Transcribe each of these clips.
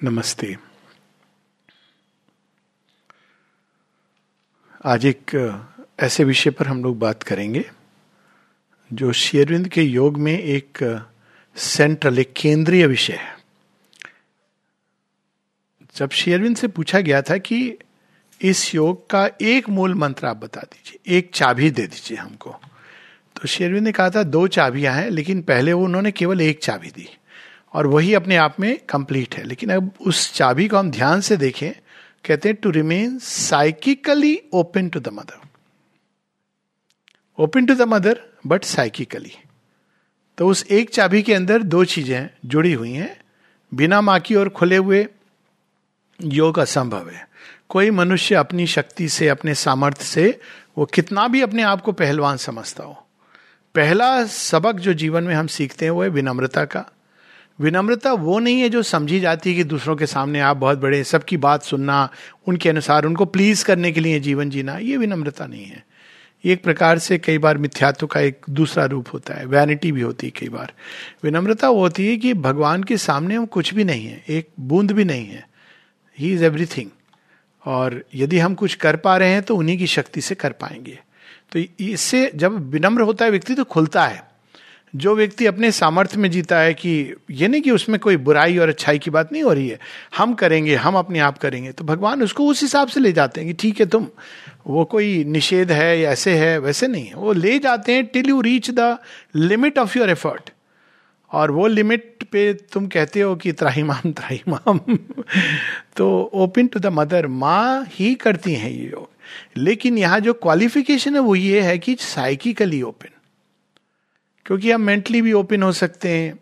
नमस्ते। आज एक ऐसे विषय पर हम लोग बात करेंगे, जो शेरविंद के योग में एक सेंट्रल एक केंद्रीय विषय है। जब शेरविंद से पूछा गया था कि इस योग का एक मूल मंत्र आप बता दीजिए, एक चाबी दे दीजिए हमको तो शेरविंद ने कहा था, दो चाबियाँ हैं, लेकिन पहले वो उन्होंने केवल एक चाबी दी। और वही अपने आप में कंप्लीट है। लेकिन अब उस चाबी को हम ध्यान से देखें, कहते हैं to remain psychically open to the mother open to the mother but psychically तो उस एक चाबी के अंदर दो चीज़ें जुड़ी हुई हैं। बिना माँ की ओर खुले हुए योग असंभव है। कोई मनुष्य अपनी शक्ति से, अपने सामर्थ्य से, वो कितना भी अपने आप को पहलवान समझता हो। पहला सबक जो जीवन में हम सीखते हैं, वो है विनम्रता का। विनम्रता वो नहीं है जो समझी जाती है कि दूसरों के सामने आप बहुत बड़े सबकी बात सुनना, उनके अनुसार, उनको प्लीज़ करने के लिए जीवन जीना, ये विनम्रता नहीं है। ये एक प्रकार से कई बार मिथ्यात्व का एक दूसरा रूप होता है वैनिटी भी होती है कई बार। विनम्रता वो होती है कि भगवान के सामने हम कुछ भी नहीं है, एक बूंद भी नहीं है। ही इज़ एवरीथिंग और यदि हम कुछ कर पा रहे हैं तो उन्हीं की शक्ति से कर पाएँगे। तो इससे जब विनम्र होता है व्यक्ति तो खुलता है। जो व्यक्ति अपने सामर्थ्य में जीता है कि ये नहीं कि उसमें कोई बुराई और अच्छाई की बात नहीं हो रही है, हम करेंगे, हम अपने आप करेंगे तो भगवान उसको उस हिसाब से ले जाते हैं कि ठीक है तुम, वो कोई निषेध है या ऐसे है, वैसे नहीं है। वो ले जाते हैं till you reach the limit of your effort और वो लिमिट पे तुम कहते हो कि त्राहीमाम त्राहीमाम। तो ओपन टू द मदर माँ ही करती हैं ये योग। लेकिन यहाँ जो क्वालिफिकेशन है वो ये है कि साइकिकली ओपन क्योंकि हम मेंटली भी ओपन हो सकते हैं,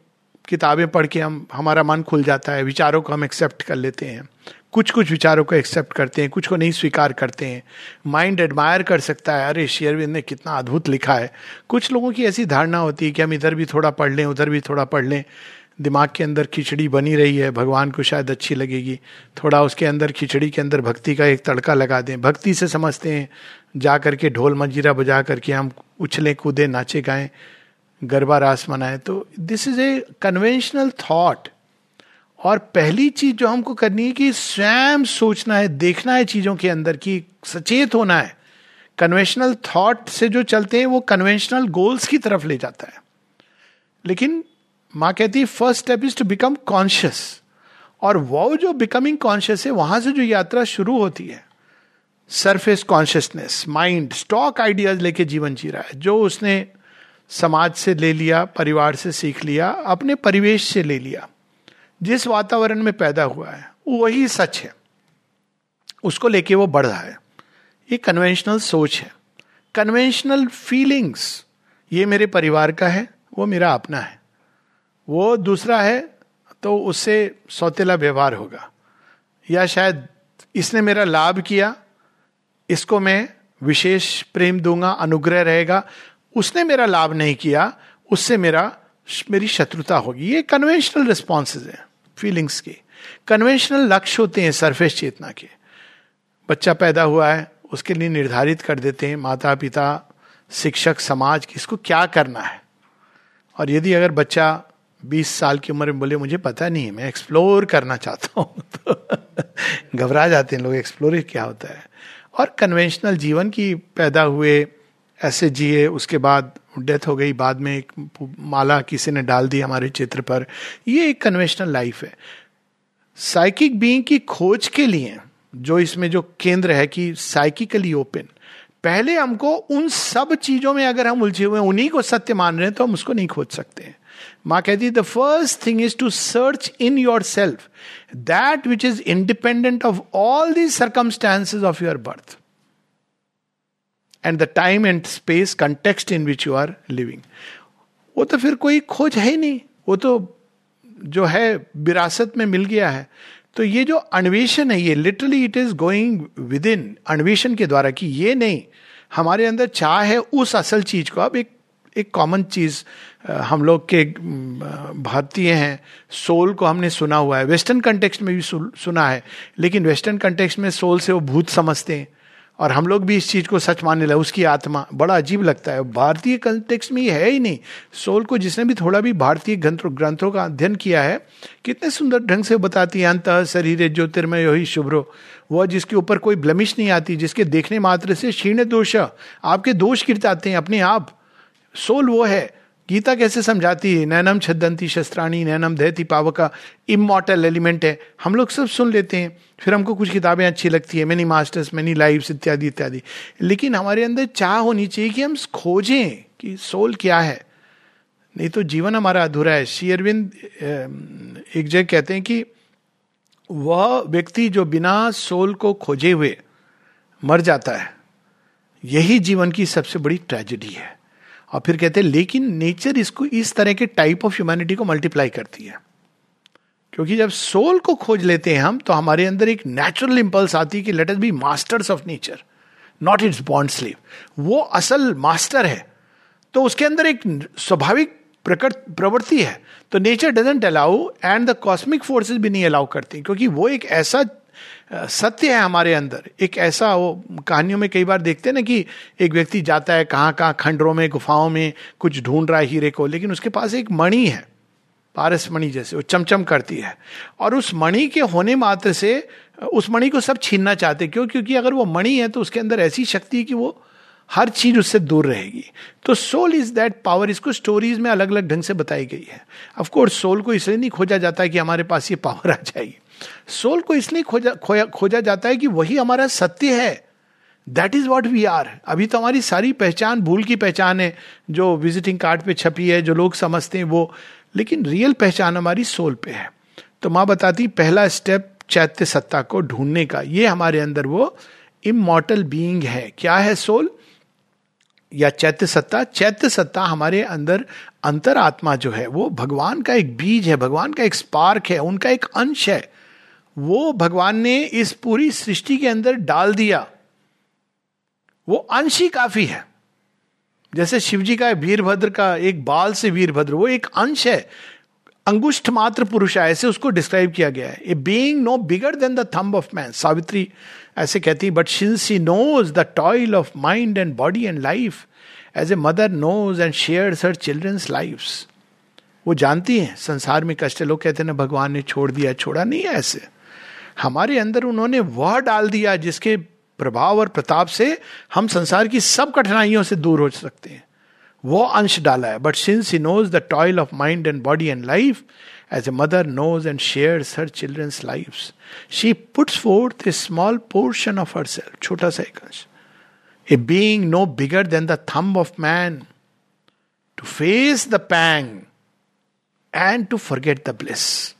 किताबें पढ़ के हम, हमारा मन खुल जाता है, विचारों को हम एक्सेप्ट कर लेते हैं। कुछ कुछ विचारों को एक्सेप्ट करते हैं, कुछ को नहीं स्वीकार करते हैं। माइंड एडमायर कर सकता है, अरे शेयरविंद ने कितना अद्भुत लिखा है। कुछ लोगों की ऐसी धारणा होती है कि हम इधर भी थोड़ा पढ़ लें, उधर भी थोड़ा पढ़ लें। दिमाग के अंदर खिचड़ी बनी रही है, भगवान को शायद अच्छी लगेगी। थोड़ा उसके अंदर, खिचड़ी के अंदर भक्ति का एक तड़का लगा दें। भक्ति से समझते हैं जा करके ढोल मंजीरा बजा करके हम उछलें, कूदें, नाचे, गाएँ। गरबा रास मनाए तो this is a conventional thought और पहली चीज़ जो हमको करनी है कि स्वयं सोचना है, देखना है चीज़ों के अंदर की सचेत होना है। कन्वेंशनल थॉट से जो चलते हैं, वो कन्वेंशनल गोल्स की तरफ़ ले जाता है। लेकिन माँ कहती है first step is to become conscious और वो जो बिकमिंग कॉन्शियस है, वहाँ से जो यात्रा शुरू होती है surface consciousness mind stock ideas लेके जीवन जी रहा है, जो उसने समाज से ले लिया, परिवार से सीख लिया, अपने परिवेश से ले लिया। जिस वातावरण में पैदा हुआ है, वही सच है। उसको लेके वो बढ़ रहा है। ये कन्वेंशनल सोच है। कन्वेंशनल फीलिंग्स ये मेरे परिवार का है, वो मेरा अपना है। वो दूसरा है तो उससे सौतेला व्यवहार होगा। या शायद इसने मेरा लाभ किया, इसको मैं विशेष प्रेम दूँगा, अनुग्रह रहेगा उसने मेरा लाभ नहीं किया, उससे मेरा, मेरी शत्रुता होगी। ये कन्वेंशनल रिस्पॉन्सेज है फीलिंग्स के। कन्वेंशनल लक्ष्य होते हैं सरफेस चेतना के। बच्चा पैदा हुआ है, उसके लिए निर्धारित कर देते हैं माता पिता शिक्षक, समाज किसको क्या करना है? और यदि अगर बच्चा 20 साल की उम्र में बोले, मुझे पता नहीं है, मैं एक्सप्लोर करना चाहता हूँ। तो घबरा जाते हैं लोग एक्सप्लोर क्या होता है? और कन्वेंशनल जीवन की पैदा हुए ऐसे जिए, उसके बाद डेथ हो गई, बाद में एक माला किसी ने डाल दी हमारे चित्र पर। ये एक कन्वेंशनल लाइफ है। साइकिक बीइंग की खोज के लिए, जो इसमें जो केंद्र है कि साइकिकली ओपन पहले हमको उन सब चीज़ों में अगर हम उलझे हुए उन्हीं को सत्य मान रहे हैं तो हम उसको नहीं खोज सकते हैं। माँ कहती the first thing is to search in yourself that which is independent of all the circumstances of your birth and the time and space context in which you are living वो तो फिर कोई खोज है ही नहीं। वो तो जो है विरासत में मिल गया है। तो ये जो अन्वेषण है, ये literally it is going within अन्वेषण के द्वारा कि ये नहीं, हमारे अंदर चाह है उस असल चीज़ को। अब एक एक कॉमन चीज़ हम लोग के भारतीय हैं सोल को हमने सुना हुआ है। वेस्टर्न कंटेक्स्ट में भी सुना है। लेकिन वेस्टर्न कंटेक्स्ट में सोल से वो भूत समझते हैं। और हम लोग भी इस चीज़ को सच मानने लगे, उसकी आत्मा। बड़ा अजीब लगता है। भारतीय कंटेक्स में ये है ही नहीं। सोल को जिसने भी थोड़ा भी भारतीय ग्रंथों का अध्ययन किया है, कितने सुंदर ढंग से बताती है, अंत शरीर ज्योतिर्मय ही शुभ्रो। वह जिसके ऊपर कोई ब्लमिश नहीं आती, जिसके देखने मात्र से क्षीण दोष, आपके दोष गिर हैं अपने आप। सोल वो है। गीता कैसे समझाती है? नैनम छदंती शस्त्राणी, नैनम दहती पावका इमोटल एलिमेंट है। हम लोग सब सुन लेते हैं, फिर हमको कुछ किताबें अच्छी लगती है मैनी मास्टर्स मैनी लाइव्स इत्यादि इत्यादि। लेकिन हमारे अंदर चाह होनी चाहिए कि हम खोजें कि सोल क्या है। नहीं तो जीवन हमारा अधूरा है। श्री अरविंद एक जगह कहते हैं कि वह व्यक्ति जो बिना सोल को खोजे हुए मर जाता है, यही जीवन की सबसे बड़ी ट्रेजेडी है। और फिर कहते हैं, लेकिन नेचर इसको इस तरह के टाइप ऑफ़ ह्यूमैनिटी को मल्टीप्लाई करती है। क्योंकि जब सोल को खोज लेते हैं हम तो हमारे अंदर एक नेचुरल इंपल्स आती है कि let's be masters of nature not its bond slave वो असल मास्टर है। तो उसके अंदर एक स्वाभाविक प्रकट, प्रवृत्ति है। तो nature doesn't allow and the cosmic forces भी नहीं अलाउ करती क्योंकि वो एक ऐसा सत्य है हमारे अंदर। एक ऐसा वो कहानियों में कई बार देखते हैं ना कि एक व्यक्ति जाता है कहाँ कहाँ खंडरों में, गुफाओं में, कुछ ढूंढ रहा है हीरे को, लेकिन उसके पास एक मणि है, पारस मणि जैसे, वो चमचम करती है। और उस मणि के होने मात्र से उस मणि को सब छीनना चाहते क्यों? क्योंकि अगर वो मणि है तो उसके अंदर ऐसी शक्ति है कि वो हर चीज़ उससे दूर रहेगी। तो सोल इज़ दैट पावर इसको स्टोरीज में अलग अलग ढंग से बताई गई है। ऑफकोर्स सोल को इसलिए नहीं खोजा जाता है कि हमारे पास ये पावर आ जाएगी। सोल को इसलिए खोजा, खोया, खोजा जाता है कि वही हमारा सत्य है। That is what we are अभी तो हमारी सारी पहचान, भूल की पहचान है, जो विजिटिंग कार्ड पे छपी है, जो लोग समझते हैं वो। लेकिन रियल पहचान हमारी सोल पे है। तो माँ बताती, पहला स्टेप चैत्य सत्ता को ढूँढने का। ये हमारे अंदर वो इमोटल बीइंग है। क्या है सोल या चैत्य सत्ता? चैत्य सत्ता हमारे अंदर अंतर आत्मा जो है, वो भगवान का एक बीज है, भगवान का एक स्पार्क है, उनका एक अंश है। वो भगवान ने इस पूरी सृष्टि के अंदर डाल दिया। वो अंश ही काफ़ी है। जैसे शिवजी का वीरभद्र का एक बाल से वीरभद्र, वो एक अंश है। अंगुष्ठ मात्र पुरुष है ऐसे उसको डिस्क्राइब किया गया है। A being no bigger than the thumb of man Savitri ऐसे कहती but since he knows the toil of mind and body and life as a mother knows and share her children's life वो जानती हैं, संसार में कष्ट लोग कहते हैं, ना, भगवान ने छोड़ दिया, छोड़ा नहीं है ऐसे। हमारे अंदर उन्होंने वह डाल दिया जिसके प्रभाव और प्रताप से हम संसार की सब कठिनाइयों से दूर हो सकते हैं। वो अंश डाला है। But since he knows the toil of mind and body and life as a mother knows and share her children's life she puts forth a small portion of her self छोटा सा एक अंश a being no bigger than the thumb of man to face the pang and to forget the bliss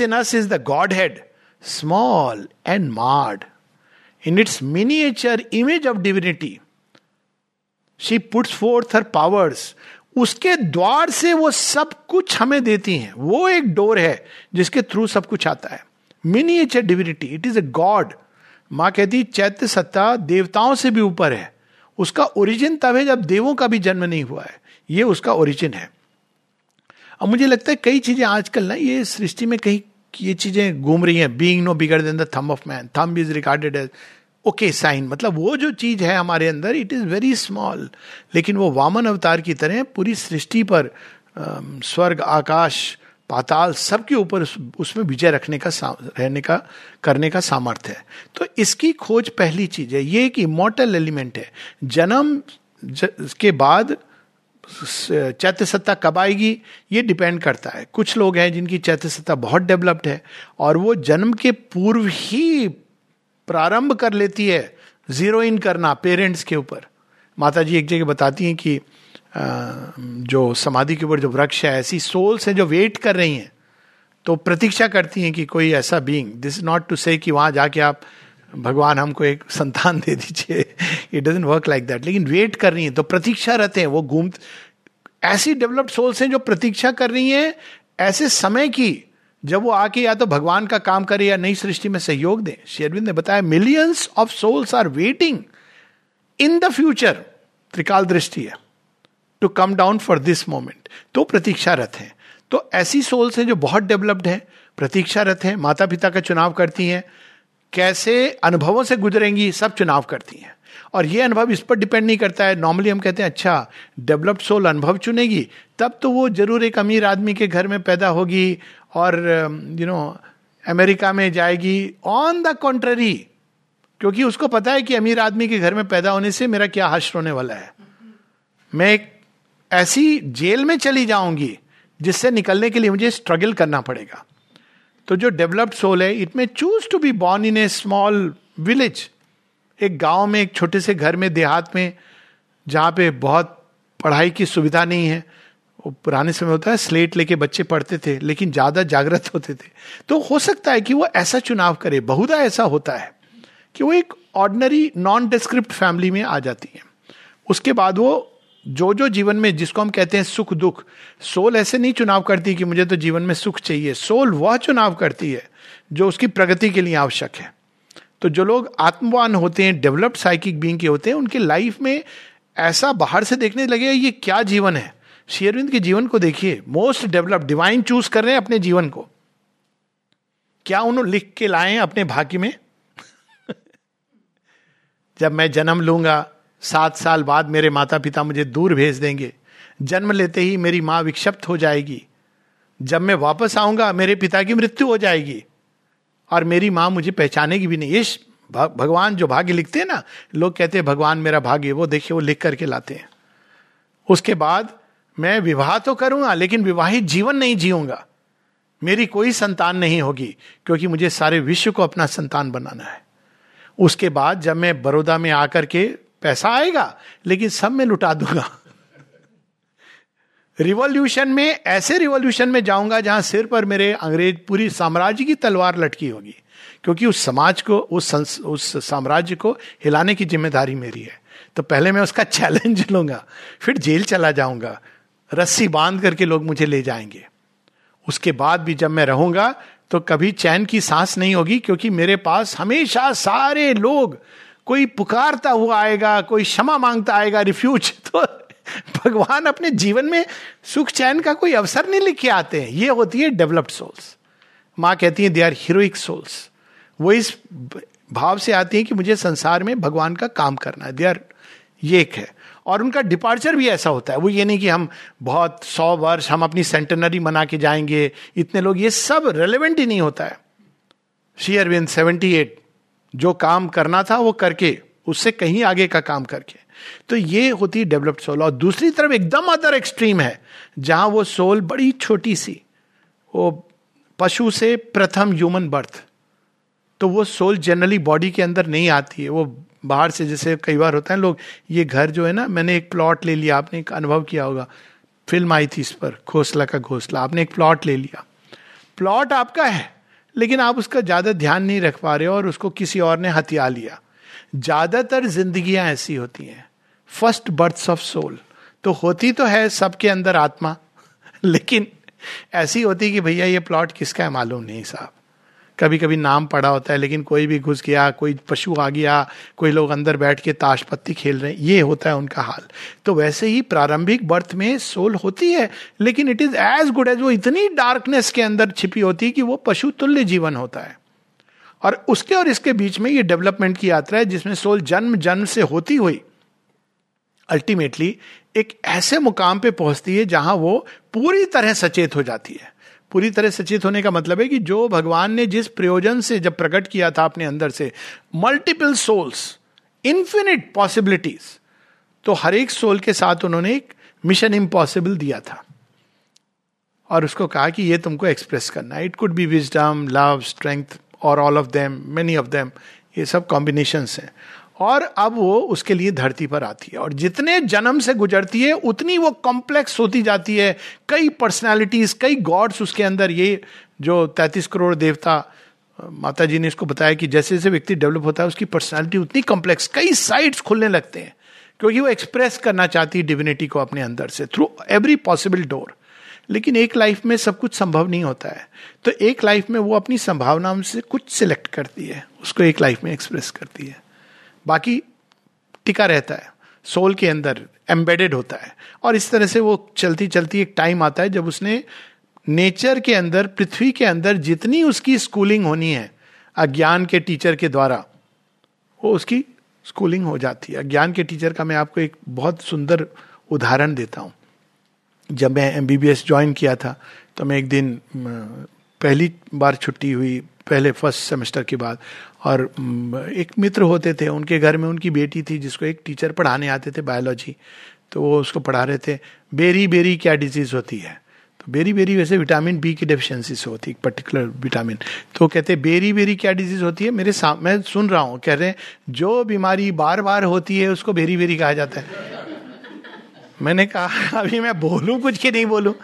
in us is the godhead small and marred in its miniature image of divinity she puts forth her powers उसके द्वार से वो सब कुछ हमें देती हैं। वो एक डोर है जिसके थ्रू सब कुछ आता है। Miniature divinity it is a god माँ कहती, चैत्य सत्ता देवताओं से भी ऊपर है। उसका ओरिजिन तब है जब देवों का भी जन्म नहीं हुआ है। ये उसका ओरिजिन है। अब मुझे लगता है कई चीज़ें आजकल ना ये सृष्टि में कहीं ये चीज़ें घूम रही हैं। Being no bigger than the thumb of man thumb is recorded as okay sign मतलब वो जो चीज़ है हमारे अंदर इट इज़ वेरी स्मॉल लेकिन वो वामन अवतार की तरह पूरी सृष्टि पर स्वर्ग आकाश पाताल सबके ऊपर उस, उसमें विजय रखने का रहने का करने का सामर्थ्य है। तो इसकी खोज पहली चीज़ है। ये एक इमोटल एलिमेंट है। जन्म ज, के बाद चैत्य सत्ता कब आएगी, ये डिपेंड करता है। कुछ लोग हैं जिनकी चैत्य सत्ता बहुत डेवलप्ड है और वो जन्म के पूर्व ही प्रारंभ कर लेती है ज़ीरो इन करना पेरेंट्स के ऊपर। माता जी एक जगह बताती हैं कि जो समाधि के ऊपर जो वृक्ष है, ऐसी सोल्स हैं जो वेट कर रही हैं। तो प्रतीक्षा करती हैं कि कोई ऐसा बींग दिस नॉट टू से कि वहाँ जाके आप भगवान हमको एक संतान दे दीजिए। It doesn't work like that लेकिन वेट कर रही है तो प्रतीक्षा रहते हैं, वो घूम ऐसी डेवलप्ड सोल्स हैं जो प्रतीक्षा कर रही हैं, ऐसे समय की, जब वो आके या तो भगवान का काम करे या नई सृष्टि में सहयोग दे। शेरविंद ने बताया millions of souls are waiting in the future त्रिकाल दृष्टि है। To come down for this moment तो प्रतीक्षारत है। तो ऐसी सोल्स हैं जो बहुत डेवलप्ड है प्रतीक्षारत है माता पिता का चुनाव करती हैं कैसे अनुभवों से गुजरेंगी, सब चुनाव करती हैं। और ये अनुभव इस पर डिपेंड नहीं करता है। नॉर्मली हम कहते हैं अच्छा डेवलप्ड सोल अनुभव चुनेगी, तब तो वो ज़रूर एक अमीर आदमी के घर में पैदा होगी और यू नो अमेरिका में जाएगी। ऑन द कॉन्ट्ररी क्योंकि उसको पता है कि अमीर आदमी के घर में पैदा होने से मेरा क्या हश्र होने वाला है। मैं एक ऐसी जेल में चली जाऊँगी, जिससे निकलने के लिए मुझे स्ट्रगल करना पड़ेगा। तो जो डेवलप्ड सोल है it may choose to be born in a small village एक गाँव में, एक छोटे से घर में, देहात में, जहाँ पे बहुत पढ़ाई की सुविधा नहीं है। वो पुराने समय होता है स्लेट लेके बच्चे पढ़ते थे, लेकिन ज़्यादा जागृत होते थे। तो हो सकता है कि वो ऐसा चुनाव करे, बहुधा ऐसा होता है, कि वो एक ऑर्डनरी नॉन डिस्क्रिप्ट फैमिली में आ जाती है। उसके बाद वो जो जो जीवन में जिसको हम कहते हैं सुख दुख, सोल ऐसे नहीं चुनाव करती कि मुझे तो जीवन में सुख चाहिए। सोल वह चुनाव करती है जो उसकी प्रगति के लिए आवश्यक है। तो जो लोग आत्मवान होते हैं, डेवलप्ड साइकिक बींग के होते हैं, उनके लाइफ में ऐसा बाहर से देखने लगे, ये क्या जीवन है? शेरविंद के जीवन को देखिए। मोस्ट डेवलप डिवाइन चूज़ कर रहे हैं अपने जीवन को। क्या उन्होंने लिख के लाए अपने भाग्य में? जब मैं जन्म लूँगा सात साल बाद मेरे माता पिता मुझे दूर भेज देंगे। जन्म लेते ही मेरी माँ विक्षिप्त हो जाएगी। जब मैं वापस आऊँगा, मेरे पिता की मृत्यु हो जाएगी। और मेरी माँ मुझे पहचानेगी भी नहीं। ये भगवान जो भाग्य लिखते हैं ना, लोग कहते हैं, भगवान मेरा भाग्य वो देखिए, वो लिख करके लाते हैं। उसके बाद मैं विवाह तो करूँगा, लेकिन विवाहित जीवन नहीं जीऊँगा। मेरी कोई संतान नहीं होगी, क्योंकि मुझे सारे विश्व को अपना संतान बनाना है। उसके बाद जब मैं बड़ौदा में आकर के पैसा आएगा लेकिन सब मैं लुटा दूँगा। रिवॉल्यूशन में ऐसे रिवॉल्यूशन में जाऊँगा जहाँ सिर पर मेरे अंग्रेज़ पूरी साम्राज्य की तलवार लटकी होगी क्योंकि उस समाज को उस संस, उस साम्राज्य को हिलाने की ज़िम्मेदारी मेरी है। तो पहले मैं उसका चैलेंज लूँगा फिर जेल चला जाऊँगा रस्सी बाँध करके लोग मुझे ले जाएँगे। उसके बाद भी जब मैं रहूँगा तो कभी चैन की सांस नहीं होगी क्योंकि मेरे पास हमेशा सारे लोग कोई पुकारता हुआ आएगा, कोई क्षमा माँगता आएगा रिफ्यूज तो भगवान अपने जीवन में सुख चैन का कोई अवसर नहीं लिखे आते हैं। ये होती है डेवलप्ड सोल्स माँ कहती है दे आर हीरोइक सोल्स वो इस भाव से आती है कि मुझे संसार में भगवान का काम करना है। दे आर ये एक है। और उनका डिपार्चर भी ऐसा होता है। वो ये नहीं कि हम बहुत सौ वर्ष हम अपनी सेंटेनरी मना के जाएँगे। इतने लोग, ये सब रेलिवेंट ही नहीं होता है। शी अरविंद सेवेंटी एट जो काम करना था वो करके, उससे कहीं आगे का काम करके। तो ये होती है डेवलप्ड सोल और दूसरी तरफ़ एकदम अदर एक्सट्रीम है, जहाँ वो सोल बड़ी छोटी सी, वो पशु से प्रथम ह्यूमन बर्थ तो वो सोल जनरली बॉडी के अंदर नहीं आती है। वो बाहर से जैसे कई बार होता है लोग, ये घर जो है ना, मैंने एक प्लॉट ले लिया, आपने एक अनुभव किया होगा। फ़िल्म आई थी इस पर, घोसला का घोसला, आपने एक प्लॉट ले लिया। प्लॉट आपका है। लेकिन आप उसका ज़्यादा ध्यान नहीं रख पा रहे हो और उसको किसी और ने हथिया लिया। ज़्यादातर जिंदगियाँ ऐसी होती हैं। फ़र्स्ट बर्थ ऑफ़ सोल तो होती तो है सबके अंदर आत्मा, लेकिन ऐसी होती कि भैया ये प्लॉट किसका है मालूम नहीं साहब। कभी कभी नाम पड़ा होता है, लेकिन कोई भी घुस गया, कोई पशु आ गया, कोई लोग अंदर बैठ के ताश पत्ती खेल रहे हैं, ये होता है उनका हाल। तो वैसे ही प्रारंभिक बर्थ में सोल होती है, लेकिन it is as good as वो इतनी डार्कनेस के अंदर छिपी होती है कि वो पशु तुल्य जीवन होता है। और उसके और इसके बीच में ये डेवलपमेंट की यात्रा है, जिसमें सोल जन्म जन्म से होती हुई अल्टीमेटली एक ऐसे मुकाम पे पहुँचती है जहाँ वो पूरी तरह सचेत हो जाती है। पूरी तरह सचेत होने का मतलब है कि जो भगवान ने जिस प्रयोजन से जब प्रकट किया था अपने अंदर से मल्टीपल सोल्स इंफिनिट पॉसिबिलिटीज तो हर एक सोल के साथ उन्होंने एक मिशन इम्पॉसिबल दिया था। और उसको कहा कि ये तुमको एक्सप्रेस करना it could be wisdom love strength और all of them many of them ये सब कॉम्बिनेशन हैं। और अब वो उसके लिए धरती पर आती है। और जितने जन्म से गुजरती है, उतनी वो कॉम्प्लेक्स होती जाती है। कई पर्सनालिटीज कई गॉड्स उसके अंदर। ये जो तैतीस करोड़ देवता माता जी ने इसको बताया कि जैसे जैसे व्यक्ति डेवलप होता है, उसकी पर्सनैलिटी उतनी कॉम्प्लेक्स कई साइड्स खुलने लगते हैं, क्योंकि वो एक्सप्रेस करना चाहती है डिविनिटी को अपने अंदर से थ्रू एवरी पॉसिबल डोर लेकिन एक लाइफ में सब कुछ संभव नहीं होता है। तो एक लाइफ में वो अपनी संभावनाओं से कुछ सिलेक्ट करती है, उसको एक लाइफ में एक्सप्रेस करती है। बाकी टिका रहता है, सोल के अंदर एम्बेडेड होता है। और इस तरह से वो चलती चलती एक टाइम आता है जब उसने नेचर के अंदर, पृथ्वी के अंदर जितनी उसकी स्कूलिंग होनी है, अज्ञान के टीचर के द्वारा, वो उसकी स्कूलिंग हो जाती है। अज्ञान के टीचर का मैं आपको एक बहुत सुंदर उदाहरण देता हूँ। जब मैं M B B S join किया था तो मैं एक दिन पहली बार छुट्टी हुई पहले फ़र्स्ट सेमेस्टर के बाद। और एक मित्र होते थे, उनके घर में उनकी बेटी थी, जिसको एक टीचर पढ़ाने आते थे बायोलॉजी तो वो उसको पढ़ा रहे थे, बेरी बेरी, क्या डिज़ीज़ होती है? तो बेरी बेरी वैसे विटामिन बी की डेफिशिएंसी से होती है, एक पर्टिकुलर विटामिन तो कहते हैं बेरी बेरी, क्या डिज़ीज़ होती है? मेरे साथ मैं सुन रहा हूँ, कह रहे हैं, जो बीमारी बार बार होती है, उसको बेरी बेरी कहा जाता है। मैंने कहा, अभी मैं बोलूँ, कुछ के नहीं बोलूँ।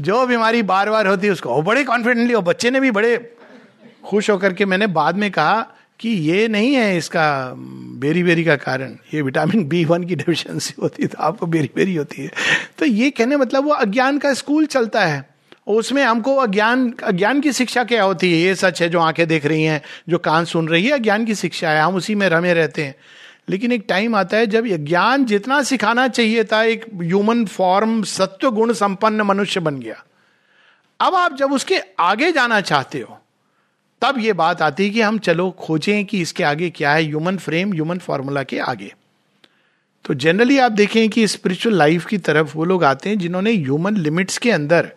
जो बीमारी बार बार होती है, उसको बड़े कॉन्फिडेंटली और बच्चे ने भी बड़े खुश होकर के मैंने बाद में कहा कि ये नहीं है इसका बेरी बेरी का कारण। ये विटामिन बी वन की डेफिशिएंसी होती है तो आपको बेरी बेरी होती है। तो ये कहने मतलब वो अज्ञान का स्कूल चलता है। उसमें हमको अज्ञान अज्ञान की शिक्षा क्या होती है? ये सच है जो आँखें देख रही हैं, जो कान सुन रही है, अज्ञान की शिक्षा है, हम उसी में रमे रहते हैं। लेकिन एक टाइम आता है जब ज्ञान जितना सिखाना चाहिए था, एक ह्यूमन फॉर्म सत्व गुण संपन्न मनुष्य बन गया। अब आप जब उसके आगे जाना चाहते हो तब ये बात आती है कि हम चलो खोजें कि इसके आगे क्या है ह्यूमन फ्रेम ह्यूमन फॉर्मूला के आगे। तो जनरली आप देखें कि स्पिरिचुअल लाइफ की तरफ़ वो लोग आते हैं जिन्होंने ह्यूमन लिमिट्स के अंदर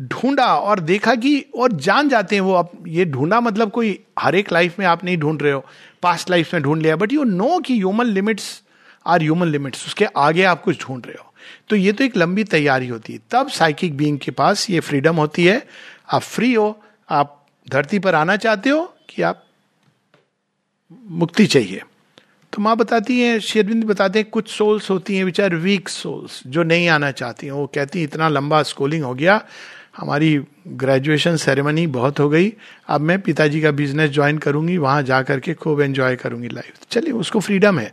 ढूंढा और देखा कि और जान जाते हैं वो अब ये ढूंढा मतलब कोई हर एक लाइफ में आप नहीं ढूंढ रहे हो पास्ट लाइफ में ढूंढ लिया बट यू नो कि human limits are human limits उसके आगे आप कुछ ढूंढ रहे हो। तो ये तो एक लंबी तैयारी होती है। तब साइकिक बींग के पास ये फ्रीडम होती है। आप फ्री हो, आप धरती पर आना चाहते हो कि आप मुक्ति चाहिए? तो माँ बताती हैं शेरविंद बताते हैं, कुछ सोल्स होती हैं विच आर वीक सोल्स जो नहीं आना चाहती हैं। वो कहती हैं, इतना लंबा स्कूलिंग हो गया, हमारी ग्रेजुएशन सेरेमनी बहुत हो गई, अब मैं पिताजी का बिज़नेस ज्वाइन करूँगी, वहाँ जा करके खूब एंजॉय करूँगी लाइफ चलिए, उसको फ्रीडम है।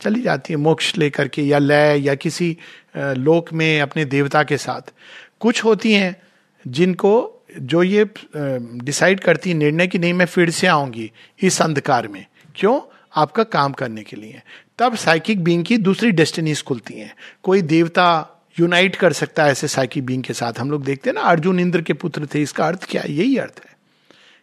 चली जाती है, मोक्ष लेकर के, या लय, या किसी लोक में अपने देवता के साथ। कुछ होती हैं जिनको जो ये डिसाइड करती निर्णय कि नहीं, मैं फिर से आऊँगी इस अंधकार में। क्यों? आपका काम करने के लिए। तब साइकिक बींग की दूसरी डेस्टिनीज खुलती हैं। कोई देवता यूनाइट कर सकता है ऐसे साइकिक बींग के साथ। हम लोग देखते हैं ना, अर्जुन इंद्र के पुत्र थे, इसका अर्थ क्या है? यही अर्थ है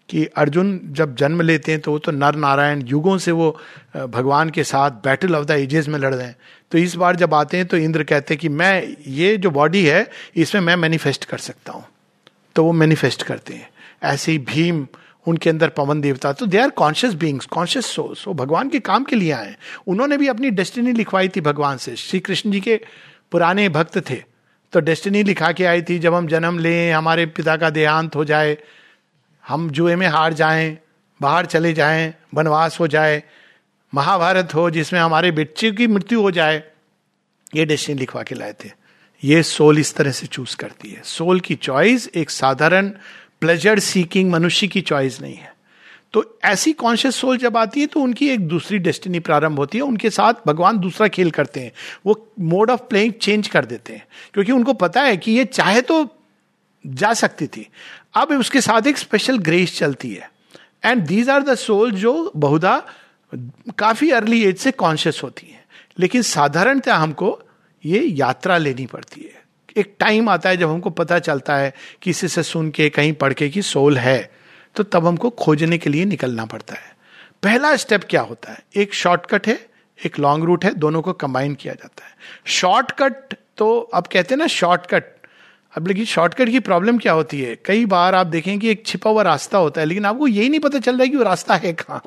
कि अर्जुन जब जन्म लेते हैं तो वो तो नर नारायण युगों से वो भगवान के साथ बैटल ऑफ़ द एजेस में लड़ रहे हैं। तो इस बार जब आते हैं तो इंद्र कहते हैं कि मैं, ये जो बॉडी है, इसमें मैं मैनिफेस्ट कर सकता हूँ। तो वो मैनिफेस्ट करते हैं। ऐसे ही भीम, उनके अंदर पवन देवता तो they are conscious beings conscious souls वो भगवान के काम के लिए आए। उन्होंने भी अपनी डेस्टिनी लिखवाई थी भगवान से। श्री कृष्ण जी के पुराने भक्त थे। तो डेस्टिनी लिखा के आई थी, जब हम जन्म लें, हमारे पिता का देहांत हो जाए, हम जुए में हार जाएँ, बाहर चले जाएँ, वनवास हो जाए, महाभारत हो, जिसमें हमारे बच्चे की मृत्यु हो जाए, ये डेस्टिनी लिखवा के लाए थे। ये सोल इस तरह से चूज़ करती है। सोल की चॉइस एक साधारण प्लेजर सीकिंग मनुष्य की चॉइस नहीं है। तो ऐसी कॉन्शियस सोल जब आती है तो उनकी एक दूसरी डेस्टिनी प्रारंभ होती है। उनके साथ भगवान दूसरा खेल करते हैं। वो मोड ऑफ़ प्लेइंग चेंज कर देते हैं। क्योंकि उनको पता है कि ये चाहे तो जा सकती थी। अब उसके साथ एक स्पेशल ग्रेस चलती है। And these are the soul जो बहुधा काफ़ी अर्ली एज से कॉन्शियस होती है। लेकिन साधारणतः हमको ये यात्रा लेनी पड़ती है। एक टाइम आता है जब हमको पता चलता है किसी से सुन के, कहीं पढ़ के कि सोल है तो तब हमको खोजने के लिए निकलना पड़ता है। पहला स्टेप क्या होता है? एक शॉर्टकट है, एक लॉन्ग रूट है, दोनों को कंबाइन किया जाता है। शॉर्टकट तो अब कहते हैं ना शॉर्टकट अब लेकिन शॉर्टकट की प्रॉब्लम क्या होती है? कई बार आप देखें कि एक छिपा हुआ रास्ता होता है, लेकिन आपको यही नहीं पता चल रहा है कि वो रास्ता है कहाँ।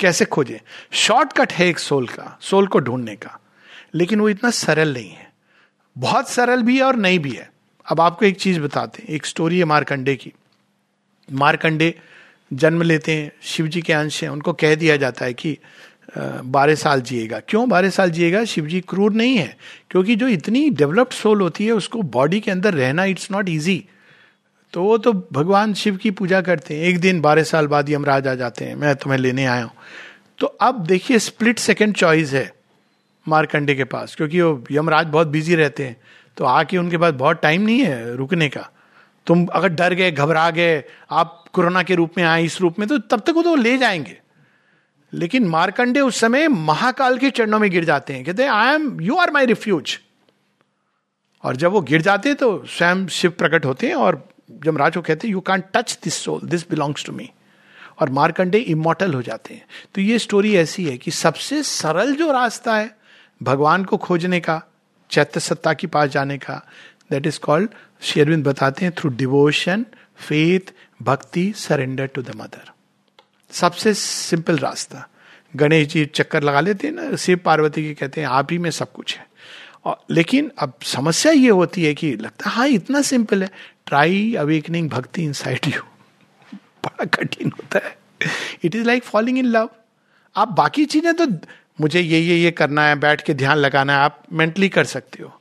कैसे खोजे? शॉर्टकट है एक सोल का, सोल को ढूँढने का। लेकिन वो इतना सरल नहीं है। बहुत सरल भी है और नहीं भी है। अब आपको एक चीज़ बताते हैं, एक स्टोरी है मारकंडे की। मारकंडे जन्म लेते हैं शिव जी के अंश हैं। उनको कह दिया जाता है कि बारह साल जिएगा। क्यों बारह साल जिएगा? शिव जी क्रूर नहीं है, क्योंकि जो इतनी डेवलप्ड सोल होती है, उसको बॉडी के अंदर रहना इट्स नॉट ईजी तो वो तो भगवान शिव की पूजा करते हैं। एक दिन बारह साल बाद यमराज आ जाते हैं, मैं तुम्हें लेने आया हूँ। तो अब देखिए स्प्लिट सेकेंड चॉइस है। मारकंडे के पास, क्योंकि वो यमराज बहुत बिज़ी रहते हैं तो आके उनके पास बहुत टाइम नहीं है रुकने का। तुम अगर डर गए, घबरा गए, आप कोरोना के रूप में आए, इस रूप में तो तब तक वो तो ले जाएँगे। लेकिन मारकंडे उस समय महाकाल के चरणों में गिर जाते हैं। कहते हैं I am you are my refuge और जब वो गिर जाते हैं तो स्वयं शिव प्रकट होते हैं और जब राज को कहते हैं you can touch this soul this belongs to me और मारकंडे इमोटल हो जाते हैं। तो ये स्टोरी ऐसी है कि सबसे सरल जो रास्ता है भगवान को खोजने का, चैत्य सत्ता के पास जाने का दैट इज़ कॉल्ड शेरविंद बताते हैं थ्रू डिवोशन फेथ भक्ति सरेंडर टू द मदर सबसे सिंपल रास्ता। गणेश जी चक्कर लगा लेते हैं ना, शिव पार्वती के कहते हैं, आप ही में सब कुछ है। और लेकिन अब समस्या ये होती है कि लगता है हाँ इतना सिंपल है। ट्राई अवेकनिंग भक्ति इन साइड यू बड़ा कठिन होता है। It is like falling in love आप बाकी चीज़ें तो मुझे ये ये ये करना है, बैठ के ध्यान लगाना है, आप मेंटली कर सकते हो।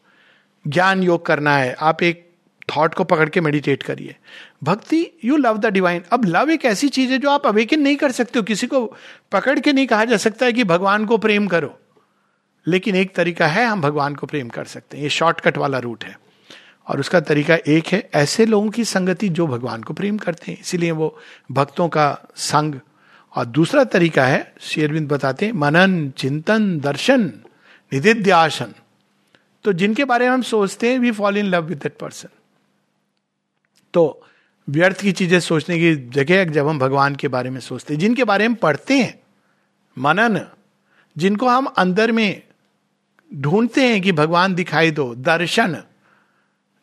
ज्ञान योग करना है, आप एक थॉट को पकड़ के मेडिटेट करिए। भक्ति यू लव द डिवाइन अब लव एक ऐसी चीज़ है जो आप अवेकन नहीं कर सकते हो। किसी को पकड़ के नहीं कहा जा सकता है कि भगवान को प्रेम करो। लेकिन एक तरीका है, हम भगवान को प्रेम कर सकते हैं। ये शॉर्टकट वाला रूट है। और उसका तरीका एक है, ऐसे लोगों की संगति जो भगवान को प्रेम करते हैं। इसीलिए वो भक्तों का संग और दूसरा तरीका है शेरविंद बताते हैं, मनन, चिंतन, दर्शन निधिध्यासन तो जिनके बारे में हम सोचते हैं we fall in love with that person तो व्यर्थ की चीज़ें सोचने की जगह जब हम भगवान के बारे में सोचते हैं, जिनके बारे में पढ़ते हैं, मनन, जिनको हम अंदर में ढूंढते हैं कि भगवान दिखाई दो, दर्शन,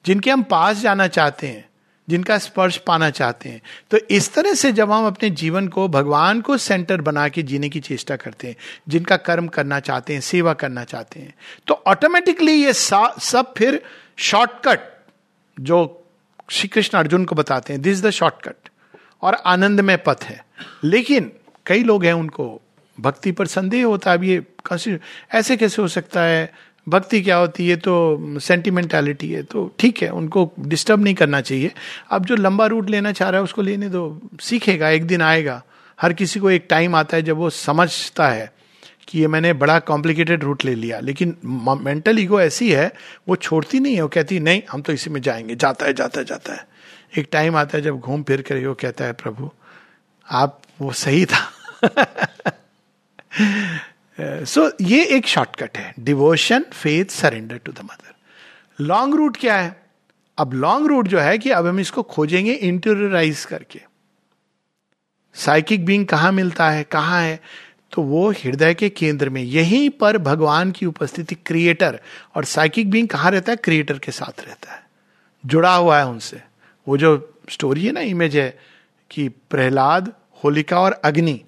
जिनके हम पास जाना चाहते हैं जिनका स्पर्श पाना चाहते हैं। तो इस तरह से जब हम अपने जीवन को भगवान को सेंटर बना के जीने की चेष्टा करते हैं, जिनका कर्म करना चाहते हैं, सेवा करना चाहते हैं तो ऑटोमेटिकली ये सब फिर शॉर्टकट जो श्री कृष्ण अर्जुन को बताते हैं दिस द शॉर्टकट और आनंद में पथ है। लेकिन कई लोग हैं उनको भक्ति पर संदेह होता है, अब ये ऐसे कैसे हो सकता है? भक्ति क्या होती है तो सेंटिमेंटैलिटी है तो ठीक है, उनको डिस्टर्ब नहीं करना चाहिए। अब जो लंबा रूट लेना चाह रहा है, उसको लेने दो, सीखेगा, एक दिन आएगा। हर किसी को एक टाइम आता है जब वो समझता है कि ये मैंने बड़ा कॉम्प्लिकेटेड रूट ले लिया। लेकिन मेंटल ईगो ऐसी है, वो छोड़ती नहीं है, वो कहती नहीं, हम तो इसी में जाएँगे। जाता है जाता है जाता है। एक टाइम आता है जब घूम फिर कर वो कहता है, प्रभु, आप वो सही था। सो uh, so, ये एक शॉर्टकट है. Devotion faith surrender to the mother long route क्या है? अब लॉन्ग रूट जो है कि अब हम इसको खोजेंगे इंटरराइज करके. साइकिक बींग कहाँ मिलता है? कहाँ है? तो वो हृदय के केंद्र में यहीं पर भगवान की उपस्थिति क्रिएटर और साइकिक बींग कहाँ रहता है? क्रिएटर के साथ रहता है. जुड़ा हुआ है उनसे. वो जो स्टोरी है ना इमेज है कि प्रहलाद होलिका और अग्नि.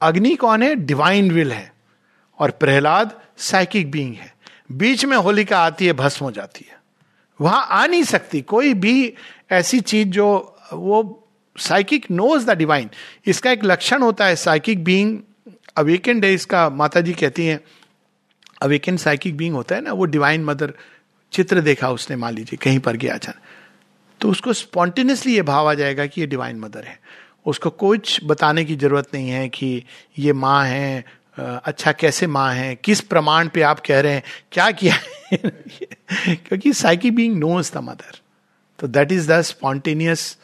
अग्नि कौन है? डिवाइन विल है. और प्रहलाद साइकिक बीइंग है। बीच में होलिका आती है, भस्म हो जाती है। वहाँ आ नहीं सकती। कोई भी ऐसी चीज़ जो वो साइकिक नोज़ द डिवाइन इसका एक लक्षण होता है साइकिक बीइंग अवेकेंड है इसका माता जी कहती हैं अवेकेंड साइकिक बीइंग होता है ना, वो डिवाइन मदर चित्र देखा उसने, मान लीजिए, कहीं पर गया अचानक। तो उसको स्पॉन्टेनियसली ये भाव आ जाएगा कि ये डिवाइन मदर है। उसको कुछ बताने की ज़रूरत नहीं है कि ये माँ है अच्छा कैसे माँ है? किस प्रमाण पे आप कह रहे हैं? क्या किया क्योंकि psyche being knows the mother. तो that is the spontaneous